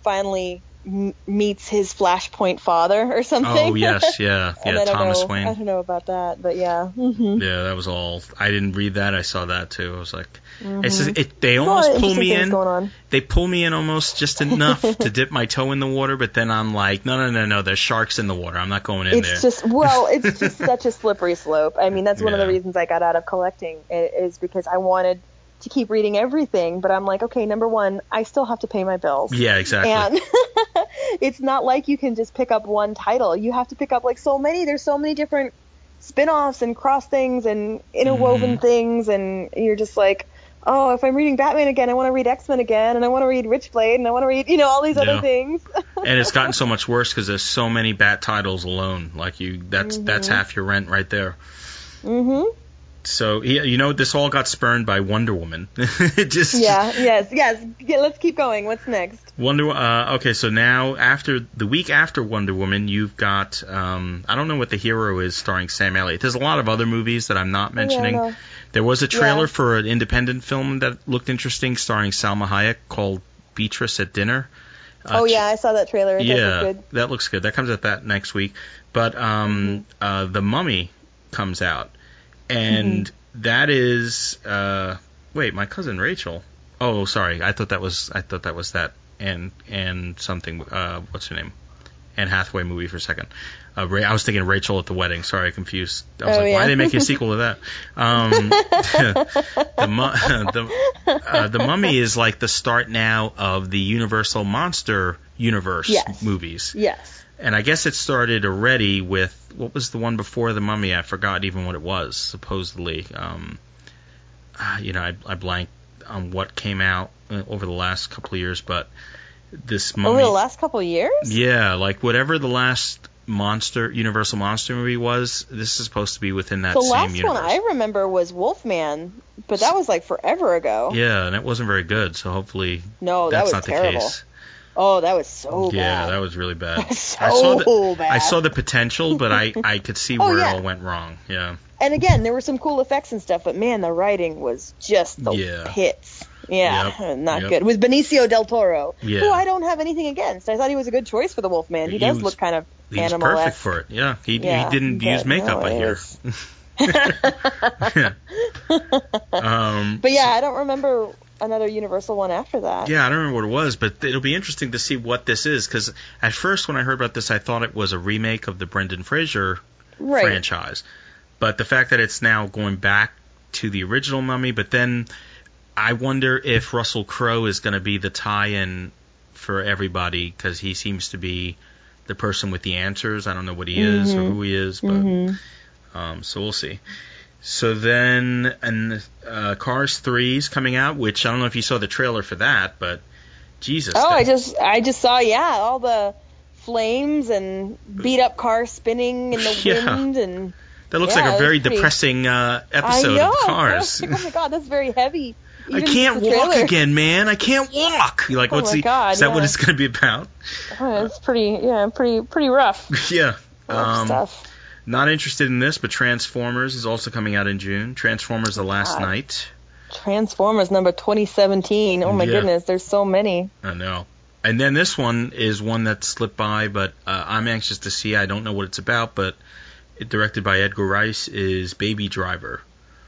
finally m- meets his Flashpoint father or something. Oh yes, yeah, yeah. Thomas know. I don't know about that, but yeah. hmm Yeah, that was all. I didn't read that. I saw that too. I was like, it's just, it, they almost pull me in. They pull me in almost just enough to dip my toe in the water, but then I'm like, no, no, no, no. There's sharks in the water. I'm not going in It's there. just well, it's just such a slippery slope. I mean, that's one of the reasons I got out of collecting is because I wanted to keep reading everything, but I'm like, okay, number one, I still have to pay my bills. yeah, exactly. And it's not like you can just pick up one title. You have to pick up like so many. There's so many different spin-offs and cross things and interwoven Mhm. things and you're just like, oh, if I'm reading Batman again, I want to read X-Men again and I want to read Witchblade and I want to read, you know, all these Yeah. other things. and it's gotten so much worse because there's so many bat titles alone. Like you, that's that's half your rent right there. mhm. So you know, this all got spurned by Wonder Woman. Just Yeah, yes, yes. Yeah, let's keep going. What's next? Wonder. Uh, okay, so now after the week after Wonder Woman, you've got um, I don't know what the hero is starring Sam Elliott. There's a lot of other movies that I'm not mentioning. know. there was a trailer Yeah. for an independent film that looked interesting, starring Salma Hayek called Beatriz at Dinner. Uh, oh yeah, I saw that trailer. It yeah, that looks good. That comes out that next week. But um, Mm-hmm. uh, the Mummy comes out, and that is uh, wait, my cousin Rachel. Oh, sorry, I thought that was I thought that was that and and something. Uh, what's her name? Anne Hathaway movie for a second. Uh, Ra- I was thinking Rachel at the wedding. Sorry, I confused. I was Oh, like, yeah. why did they make a sequel to that? Um, the, mu- the, uh, the Mummy is like the start now of the Universal Monster Universe Yes. movies. Yes. And I guess it started already with what was the one before the Mummy? I forgot even what it was. Supposedly, um, ah, you know, I, I blanked on what came out uh, over the last couple of years, but this Mummy. Over the last couple of years? yeah, like whatever the last monster Universal monster movie was, this is supposed to be within that the same last universe. one I remember was Wolfman, but that was like forever ago. yeah, and it wasn't very good. So hopefully No, that that's was not terrible. the case. Oh, that was so yeah, bad. that was really bad. so I saw the, bad. I saw the potential, but I I could see Oh, where yeah. it all went wrong. Yeah. and again, there were some cool effects and stuff, but man, the writing was just the Yeah. pits. Yeah, Yep, not yep. good. With Benicio del Toro, Yeah. who I don't have anything against. I thought he was a good choice for the Wolfman. He, He does was- look kind of animal perfect for it. Yeah, he Yeah, he didn't use makeup. no, I hear. um, But yeah, I don't remember another Universal one after that. yeah, I don't remember what it was, but it'll be interesting to see what this is because at first when I heard about this, I thought it was a remake of the Brendan Fraser right. franchise. But the fact that it's now going back to the original Mummy, but then I wonder if Russell Crowe is going to be the tie-in for everybody because he seems to be the person with the answers. I don't know what he is or Mhm. who he is, but Mhm. um, so we'll see. So then, and uh, Cars 3 is coming out, which I don't know if you saw the trailer for that, but Jesus. Oh, that- I just I just saw yeah all the flames and beat up cars spinning in the Yeah. wind and that looks yeah, like a very pretty- depressing uh, episode of Cars. oh my god, that's very heavy. I can't walk again, man. I can't walk. You're like, Oh what's my the? God, is that what it's going to be about? Oh, it's pretty yeah pretty pretty rough, yeah. Um, stuff. Not interested in this, but Transformers is also coming out in June. Transformers: The Last God. Knight. Transformers number 2017. Oh my Yeah. goodness, there's so many. I know. And then this one is one that slipped by, but uh, I'm anxious to see. I don't know what it's about, but it, directed by Edgar Rice is Baby Driver.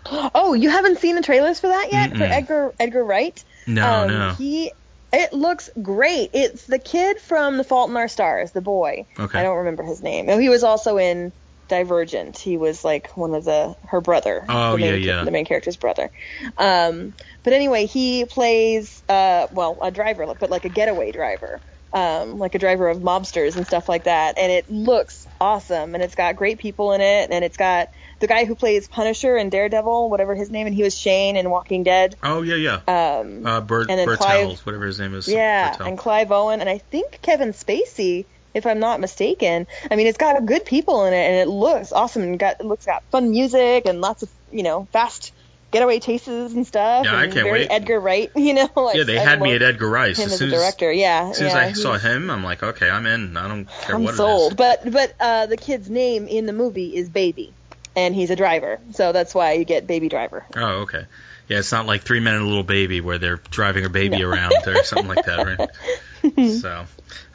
Oh, you haven't seen the trailers for that yet for Mm-mm. Edgar Edgar Wright? No, um, no. He it looks great. It's the kid from The Fault in Our Stars, the boy. Okay. I don't remember his name. Oh, he was also in Divergent. He was like one of the her brother. Oh, the main, yeah, yeah. The main character's brother. Um, but anyway, he plays uh, well a driver, but like a getaway driver. Um, like a driver of mobsters and stuff like that, and it looks awesome, and it's got great people in it, and it's got the guy who plays Punisher and Daredevil, whatever his name, and he was Shane in Walking Dead. Oh yeah, yeah. Um, Uh, Bert, and then Bertel, Clive- whatever his name is. yeah, Bertel. and Clive Owen, and I think Kevin Spacey, if I'm not mistaken. I mean, it's got good people in it, and it looks awesome. And got it looks got fun music and lots of you know fast getaway chases and stuff. Yeah, I can't very wait. Edgar Wright, you know. Like, yeah, they I had me at Edgar Rice. him as as a director. Yeah, as, soon as I saw him, I'm like, okay, I'm in. I don't care I'm what sold. it is. But but uh, the kid's name in the movie is Baby, and he's a driver, so that's why you get Baby Driver. Oh, okay. Yeah, it's not like Three Men and a Little Baby where they're driving a baby No. around or something like that, right? so,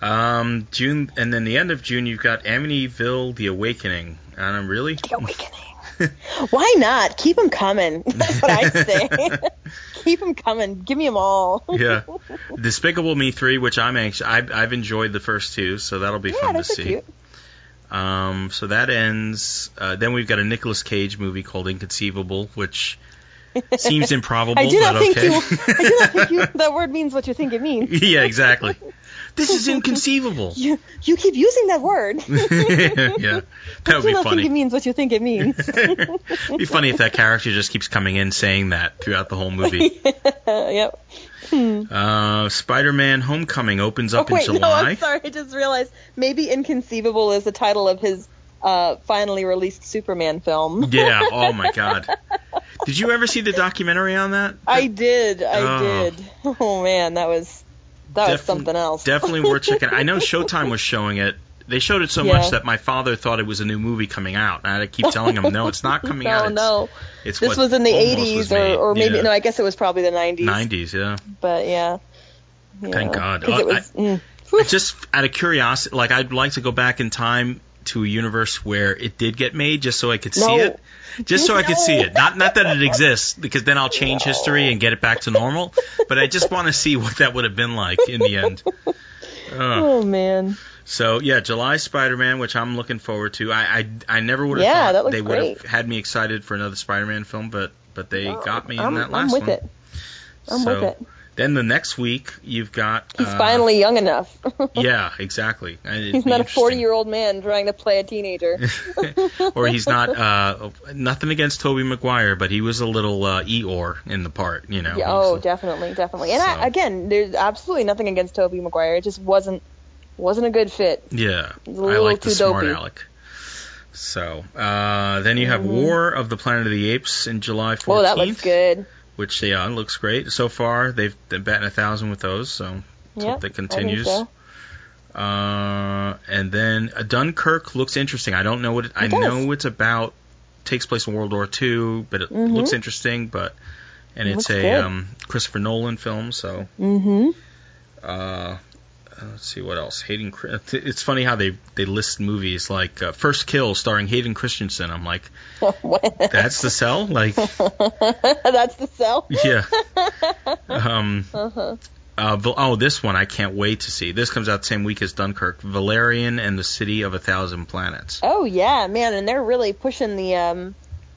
um, June, and then the end of June, you've got Amityville: The Awakening. And I don't really. The Awakening. Why not? Keep them coming. That's what I say. Keep them coming. Give me them all. yeah, Despicable Me three, which I'm anxious. I've, I've enjoyed the first two, so that'll be Yeah, fun to see. cute. Um, so that ends. Uh, then we've got a Nicolas Cage movie called Inconceivable, which seems improbable, I do not but think okay. you. I do not think you. That word means what you think it means. yeah, exactly. This is inconceivable. You you keep using that word. yeah, that would be not think it means what you think it means. It'd be funny if that character just keeps coming in saying that throughout the whole movie. Yep. Uh, Spider-Man: Homecoming opens Oh up wait, in no, July. I'm sorry. I just realized maybe Inconceivable is the title of his uh, finally released Superman film. yeah. Oh my God. Did you ever see the documentary on that? I did. I Oh. did. Oh man, that was that was something else. Definitely worth checking. I know Showtime was showing it. They showed it so Yeah. much that my father thought it was a new movie coming out. And I had to keep telling him, no, it's not coming no, out. It's, no. it's This was in the 80s or, or maybe yeah. no, I guess it was probably the 90s. 90s. Yeah. But yeah. Thank. God. Oh, it was, mm. I just out of curiosity, like I'd like to go back in time to a universe where it did get made, just so I could No. see it, just so I could see it. Not not that it exists, because then I'll change history and get it back to normal. But I just want to see what that would have been like in the end. Oh man. So yeah, July Spider-Man, which I'm looking forward to. I I, I never would have Yeah, thought they would have had me excited for another Spider-Man film, but but they got me I'm, in that I'm last with one. it. I'm so with it. Then the next week you've got He's uh, finally young enough. yeah exactly. It'd He's not a 40 year old man trying to play a teenager. or he's not uh nothing against Tobey Maguire, but he was a little uh, Eeyore in the part, you know. Yeah, oh, a- definitely, definitely. And So- I, again, there's absolutely nothing against Tobey Maguire. It just wasn't wasn't a good fit. yeah. I like the too smart dopey. Alec. So uh, then you have Mhm. War of the Planet of the Apes in July 14th. Oh, that looks good. Which yeah looks great so far. They've been batting a thousand with those, so Yeah, hope that continues. so. Uh, and then uh, Dunkirk looks interesting. I don't know what it, I does. know it's about. Takes place in World War II, but it Mhm. looks interesting. But and It it's looks a um, Christopher Nolan film, so Mm-hmm. uh, let's see what else. Hayden. It's funny how they they list movies like uh, First Kill starring Hayden Christensen. I'm like, that's the cell. Like, That's the cell. yeah. Um, Uh-huh. uh, oh, this one I can't wait to see. This comes out the same week as Dunkirk. Valerian and the City of a Thousand Planets. Oh yeah, man, and they're really pushing the um,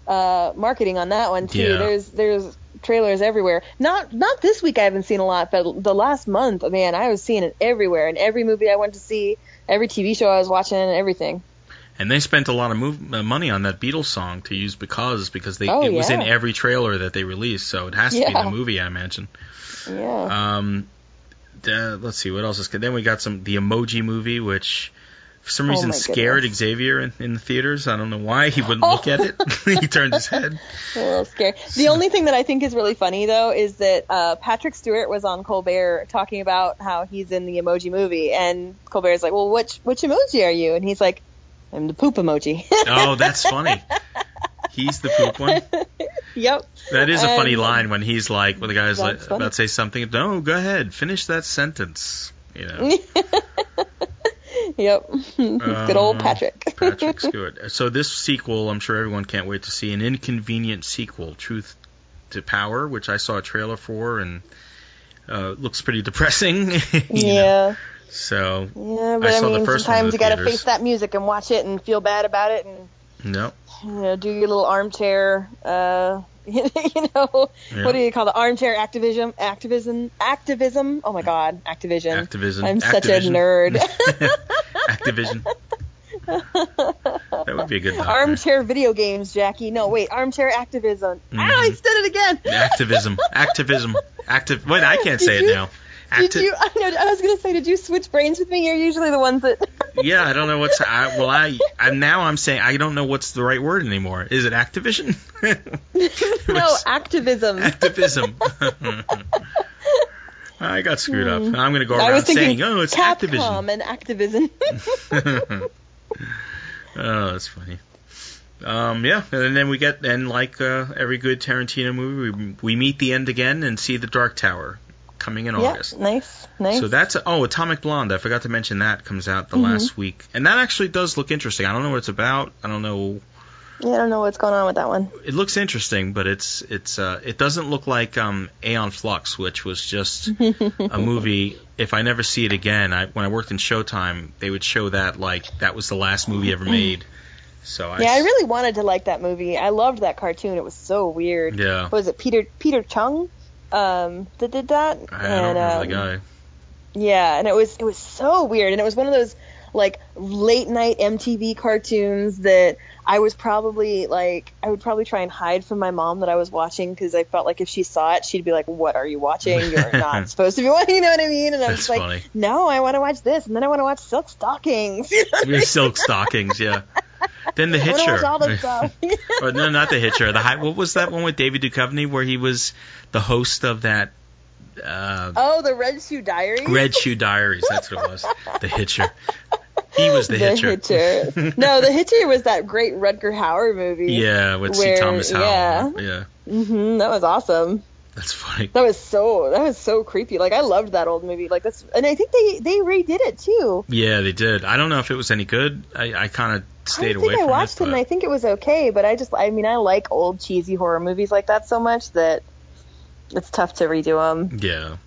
uh, marketing on that one too. Yeah. There's there's trailers everywhere. Not not this week I haven't seen a lot, but the last month, man, I was seeing it everywhere. In every movie I went to see, every TV show I was watching, and everything. And they spent a lot of move, uh, money on that Beatles song to use because because they Oh, it was in every trailer that they released, so it has to be in the movie, I imagine. Yeah. Um, uh, let's see what else is good. Then we got some the Emoji Movie, which for some Oh, reason my scared goodness. Xavier in, in the theaters. I don't know why he wouldn't look at it. he turned his head. a little scary. The only thing that I think is really funny though is that uh, Patrick Stewart was on Colbert talking about how he's in the emoji movie, and Colbert's like, "Well, which which emoji are you?" And he's like, "I'm the poop emoji." Oh, that's funny. He's the poop one. yep. That is a funny line when he's like, when the guy's like funny. about to say something. No, go ahead, finish that sentence. You know, Yep. Good old Um, Patrick. Patrick's good. So this sequel, I'm sure everyone can't wait to see an inconvenient sequel, Truth to Power, which I saw a trailer for and uh, looks pretty depressing. you know. yeah. So Yeah, but I I, mean, sometimes you got to face that music and watch it and feel bad about it and no, you know do your little armchair. Uh, you know Yeah. what do you call the armchair activism? Activism? Activism? Oh my God, Activision. Activision. I'm such a nerd. Activision. that would be a good doctor. armchair video games, Jackie. No, wait, armchair activism. Ah, I Mhm. said it again. Activism. Activism. Active. Wait, I can't Did say you- it now. Did you? I, know, I was gonna say, did you switch brains with me? You're usually the ones that. Yeah, I don't know what's. I, well, I, I now I'm saying I don't know what's the right word anymore. Is it Activision? no, activism. Activism. I got screwed up. I'm going to go. I around was saying, "Oh, it's Capcom Activision." and Activism. oh, that's funny. Um, yeah, and then we get, and like uh, every good Tarantino movie, we, we meet the end again and see the Dark Tower coming in yeah, August. nice, nice. So that's oh, Atomic Blonde. I forgot to mention that comes out the Mhm. last week, and that actually does look interesting. I don't know what it's about. I don't know yeah, I don't know what's going on with that one. it looks interesting, but it's it's uh, it doesn't look like um, Aeon Flux, which was just a movie. If I never see it again, I, when I worked in Showtime, they would show that like that was the last movie ever made. So I, Yeah, I really wanted to like that movie. I loved that cartoon. It was so weird. yeah What was it Peter Peter Chung um, that did that? I don't remember um, the guy. Yeah, and it was it was so weird, and it was one of those like late night MTV cartoons that I was probably like I would probably try and hide from my mom that I was watching because I felt like if she saw it, she'd be like, "What are you watching? You're not supposed to be watching." You know what I mean? And I was like, "No, I want to watch this, and then I want to watch Silk Stockings." You know what I mean? Silk stockings, yeah. Then the I want to Hitcher. all this stuff. or no, not the Hitcher. The high, what was that one with David Duchovny where he was the host of that uh, oh, the Red Shoe Diaries. Red Shoe Diaries? That's what it was. The Hitcher. He was the, Hitcher. Hitcher. no, the Hitcher was that great Rutger Hauer movie. Yeah, with C. Thomas Howell. yeah. yeah. hmm that was awesome. That's funny. That was so that was so creepy. Like I loved that old movie. Like that's and I think they they redid it too. Yeah, they did. I don't know if it was any good. I, I kind of stayed I away think I watched it. and I think it was okay, but I just I mean I like old cheesy horror movies like that so much that it's tough to redo them. Yeah.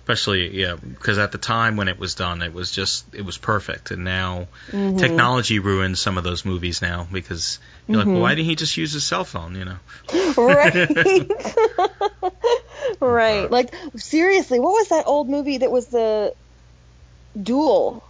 Especially, yeah, because at the time when it was done, it was just, it was perfect. And now Mm-hmm. technology ruins some of those movies now because you're like, well, why didn't he just use his cell phone, you know? right. right. Like seriously, what was that old movie that was the Duel?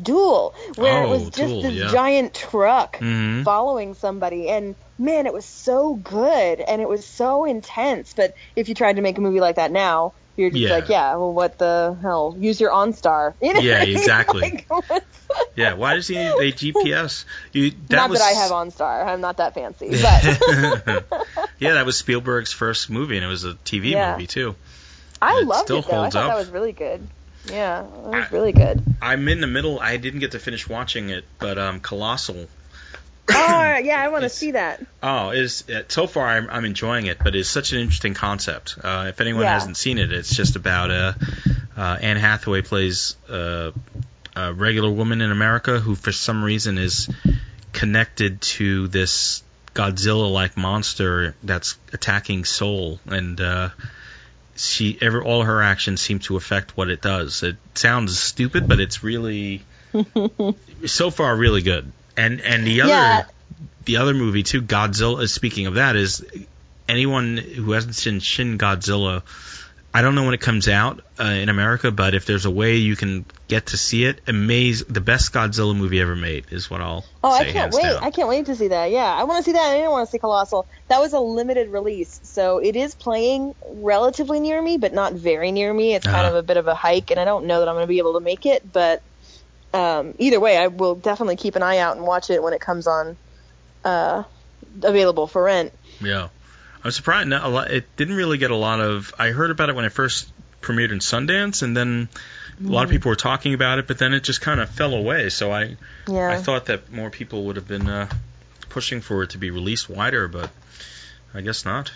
Duel, where it Oh, was just Duel, this yeah. giant truck Mhm. following somebody, and man, it was so good and it was so intense. But if you tried to make a movie like that now, you're just Yeah. like, yeah, well, what the hell? Use your OnStar. You know? Yeah, exactly. Like, Yeah, why does he need a GPS? You, that not was, that I have OnStar. I'm not that fancy, but yeah, that was Spielberg's first movie, and it was a TV Yeah. movie, too. I It loved still it though. I thought up. that was really good. Yeah, it was I- really good. I'm in the middle. I didn't get to finish watching it, but um, Colossal Oh yeah, I want to see that. Oh, is so far I'm, I'm enjoying it, but it's such an interesting concept. Uh, if anyone Yeah. hasn't seen it, it's just about uh, uh, Anne Hathaway plays uh, a regular woman in America who, for some reason, is connected to this Godzilla-like monster that's attacking Seoul, and uh, she every all her actions seem to affect what it does. It sounds stupid, but it's really so far really good. And and the other Yeah. the other movie too, Godzilla. uh, Speaking of that, is anyone who hasn't seen Shin Godzilla. I don't know when it comes out uh, in America, but if there's a way you can get to see it, amaze the best Godzilla movie ever made is what I'll say. Oh, say I can't wait! down. I can't wait to see that. Yeah, I want to see that. I didn't want to see Colossal. That was a limited release, so it is playing relatively near me, but not very near me. It's kind Uh-huh. of a bit of a hike, and I don't know that I'm going to be able to make it. But um, either way, I will definitely keep an eye out and watch it when it comes on, uh, available for rent. Yeah, I'm surprised. Not a lot, it didn't really get a lot of. I heard about it when it first premiered in Sundance, and then a lot of people were talking about it, but then it just kind of fell away. So I, Yeah. I thought that more people would have been uh, pushing for it to be released wider, but I guess not.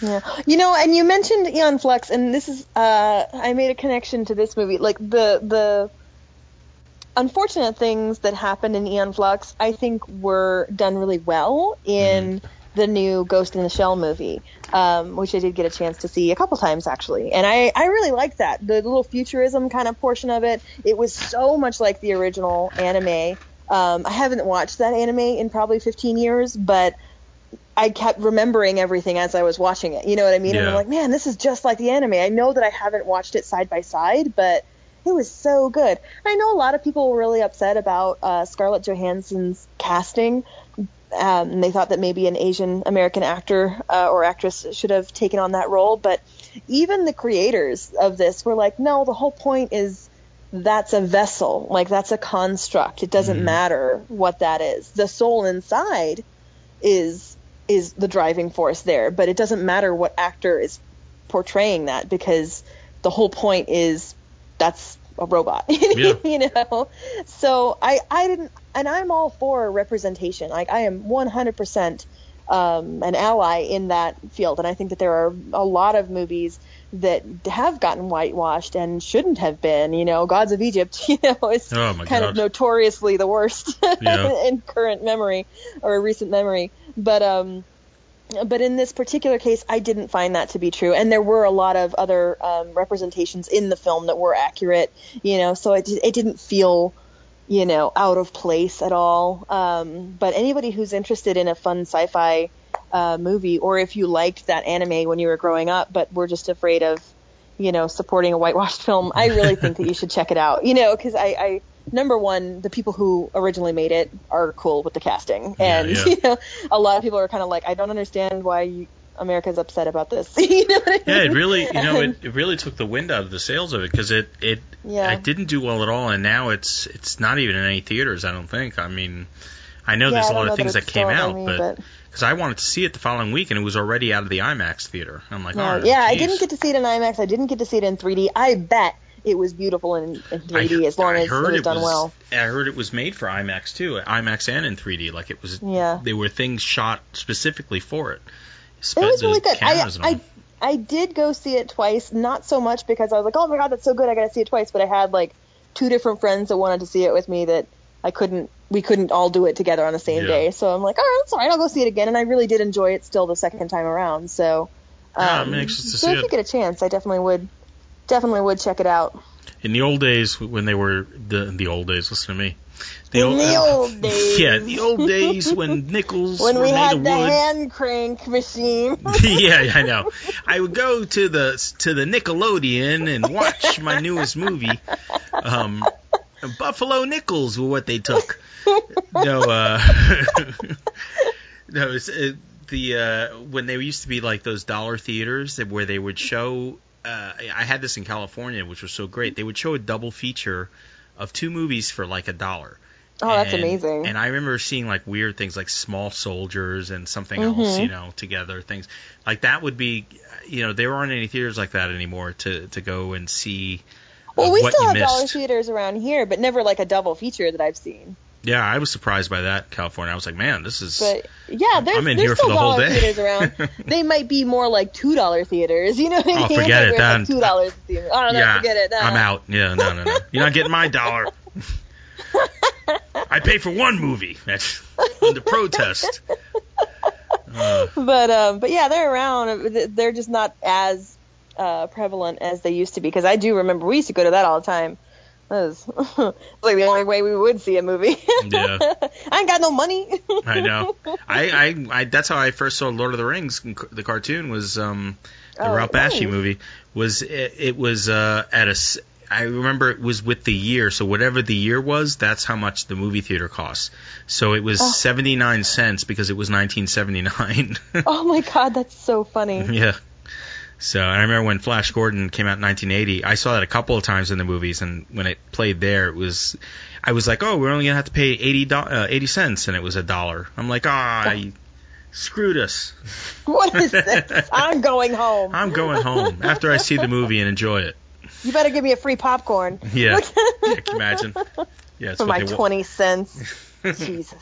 Yeah. You know, and you mentioned Aeon Flux, and this is uh, I made a connection to this movie. Like the the unfortunate things that happened in Aeon Flux, I think were done really well in the new Ghost in the Shell movie, um, which I did get a chance to see a couple times actually, and I I really liked that the little futurism kind of portion of it. It was so much like the original anime. Um, I haven't watched that anime in probably 15 years, but I kept remembering everything as I was watching it. You know what I mean? And I'm like, man, this is just like the anime. I know that I haven't watched it side by side, but it was so good. I know a lot of people were really upset about uh, Scarlett Johansson's casting. Um, they thought that maybe an Asian American actor uh, or actress should have taken on that role, but even the creators of this were like, no, the whole point is that's a vessel, like that's a construct. It doesn't matter what that is. The soul inside is is the driving force there, but it doesn't matter what actor is portraying that because the whole point is that's a robot. Yeah. you know. So I I didn't and I'm all for representation. Like I am 100% um, an ally in that field, and I think that there are a lot of movies that have gotten whitewashed and shouldn't have been. You know, Gods of Egypt, you know, is Oh, kind God. of notoriously the worst Yeah. in current memory or recent memory. But um, but in this particular case, I didn't find that to be true, and there were a lot of other um, representations in the film that were accurate. You know, so it it didn't feel you know out of place at all. Um, but anybody who's interested in a fun sci-fi uh, movie, or if you liked that anime when you were growing up, but were just afraid of you know supporting a whitewashed film, I really think that you should check it out. You know, because I, I number one, the people who originally made it are cool with the casting, and yeah. you know, a lot of people are kind of like, I don't understand why you, America's upset about this. you know what I Yeah, it really, you know, it, it really took the wind out of the sails of it because it it Yeah. it didn't do well at all, and now it's it's not even in any theaters. I don't think. I mean, I know Yeah, there's a lot of things that that came out, me, but because I wanted to see it the following week, and it was already out of the IMAX theater. I'm like, No, oh, yeah, I didn't get to see it in IMAX. I didn't get to see it in 3D. I bet it was beautiful in, in 3D I, as long I as it was done well. I heard it was made for IMAX too, IMAX and in 3D. Like it was, Yeah. They were things shot specifically for it. It was really good. I, Cameras and all. I I did go see it twice, not so much because I was like, oh my god, that's so good, I gotta see it twice. But I had like two different friends that wanted to see it with me that I couldn't, we couldn't all do it together on the same Yeah. day. So I'm like, all right, that's all right, I'll go see it again. And I really did enjoy it still the second time around. So, Yeah, um, I'm anxious to so see if it. you get a chance, I definitely would, definitely would check it out. In the old days, when they were the the old days, listen to me. In the old days. Yeah, the old days when nickels When were we had the wood. hand crank machine. yeah, I know. I would go to the to the Nickelodeon and watch my newest movie. Um, Buffalo nickels were what they took. No, uh, no, it's, uh, the uh, when they used to be like those dollar theaters where they would show. Uh, I had this in California, which was so great. They would show a double feature of two movies for like a dollar. Oh, that's amazing. And I remember seeing like weird things like Small Soldiers and something else, Mhm. you know, together. Things like that would be, you know, there aren't any theaters like that anymore to to go and see. well, we what still you have missed. dollar theaters around here, but never like a double feature that I've seen. Yeah, I was surprised by that, California. I was like, man, this is. But yeah, there's, I'm in there's here still for the whole dollar day. theaters around. they might be more like two dollar theaters. You know what I Oh, mean? forget it, like two dollars a theater. I don't yeah, Forget it. No. I'm out. Yeah, no, no, no. You're not getting my dollar. I pay for one movie. That's under protest. Uh, But um, but yeah, they're around. They're just not as uh, prevalent as they used to be. Because I do remember we used to go to that all the time. Was like the only way we would see a movie. Yeah. I ain't got no money. I know. I, I, I, that's how I first saw Lord of the Rings. The cartoon was um, the Oh, Ralph Bakshi nice. movie. Was it, it was uh, at a. s- I remember it was with the year, so whatever the year was, that's how much the movie theater costs. So it was Oh. 79 cents because it was 1979. oh my god, that's so funny. yeah. So and I remember when Flash Gordon came out in 1980, I saw that a couple of times in the movies, and when it played there, it was, I was like, oh, we're only gonna have to pay 80 do- uh, 80 cents, and it was a dollar. I'm like, ah, you screwed us. What is this? I'm going home. I'm going home after I see the movie and enjoy it. You better give me a free popcorn. Yeah. yeah can you imagine? Yeah, it's For my they wa- twenty cents. Jesus.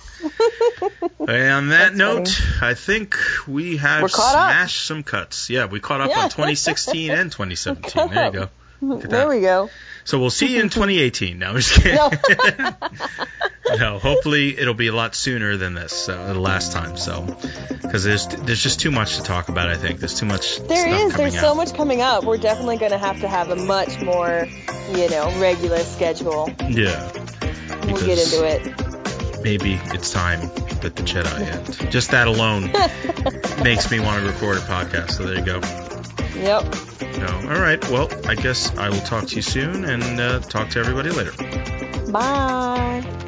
And on that That's note, I think we have We're up. smashed some cuts. Yeah, we caught up Yeah. on 2016 and 2017. There you go. There we go. So we'll see you in 2018. No, I'm just kidding. No. no, hopefully it'll be a lot sooner than this, uh, the last time. So, because there's there's just too much to talk about. I think there's too much. There is. There's so much coming up. We're definitely going to have to have a much more, you know, regular schedule. Yeah, We'll get into it. Maybe it's time that the Jedi end. Just that alone makes me want to record a podcast. So there you go. Yep. No, all right. Well, I guess I will talk to you soon and uh, talk to everybody later. Bye.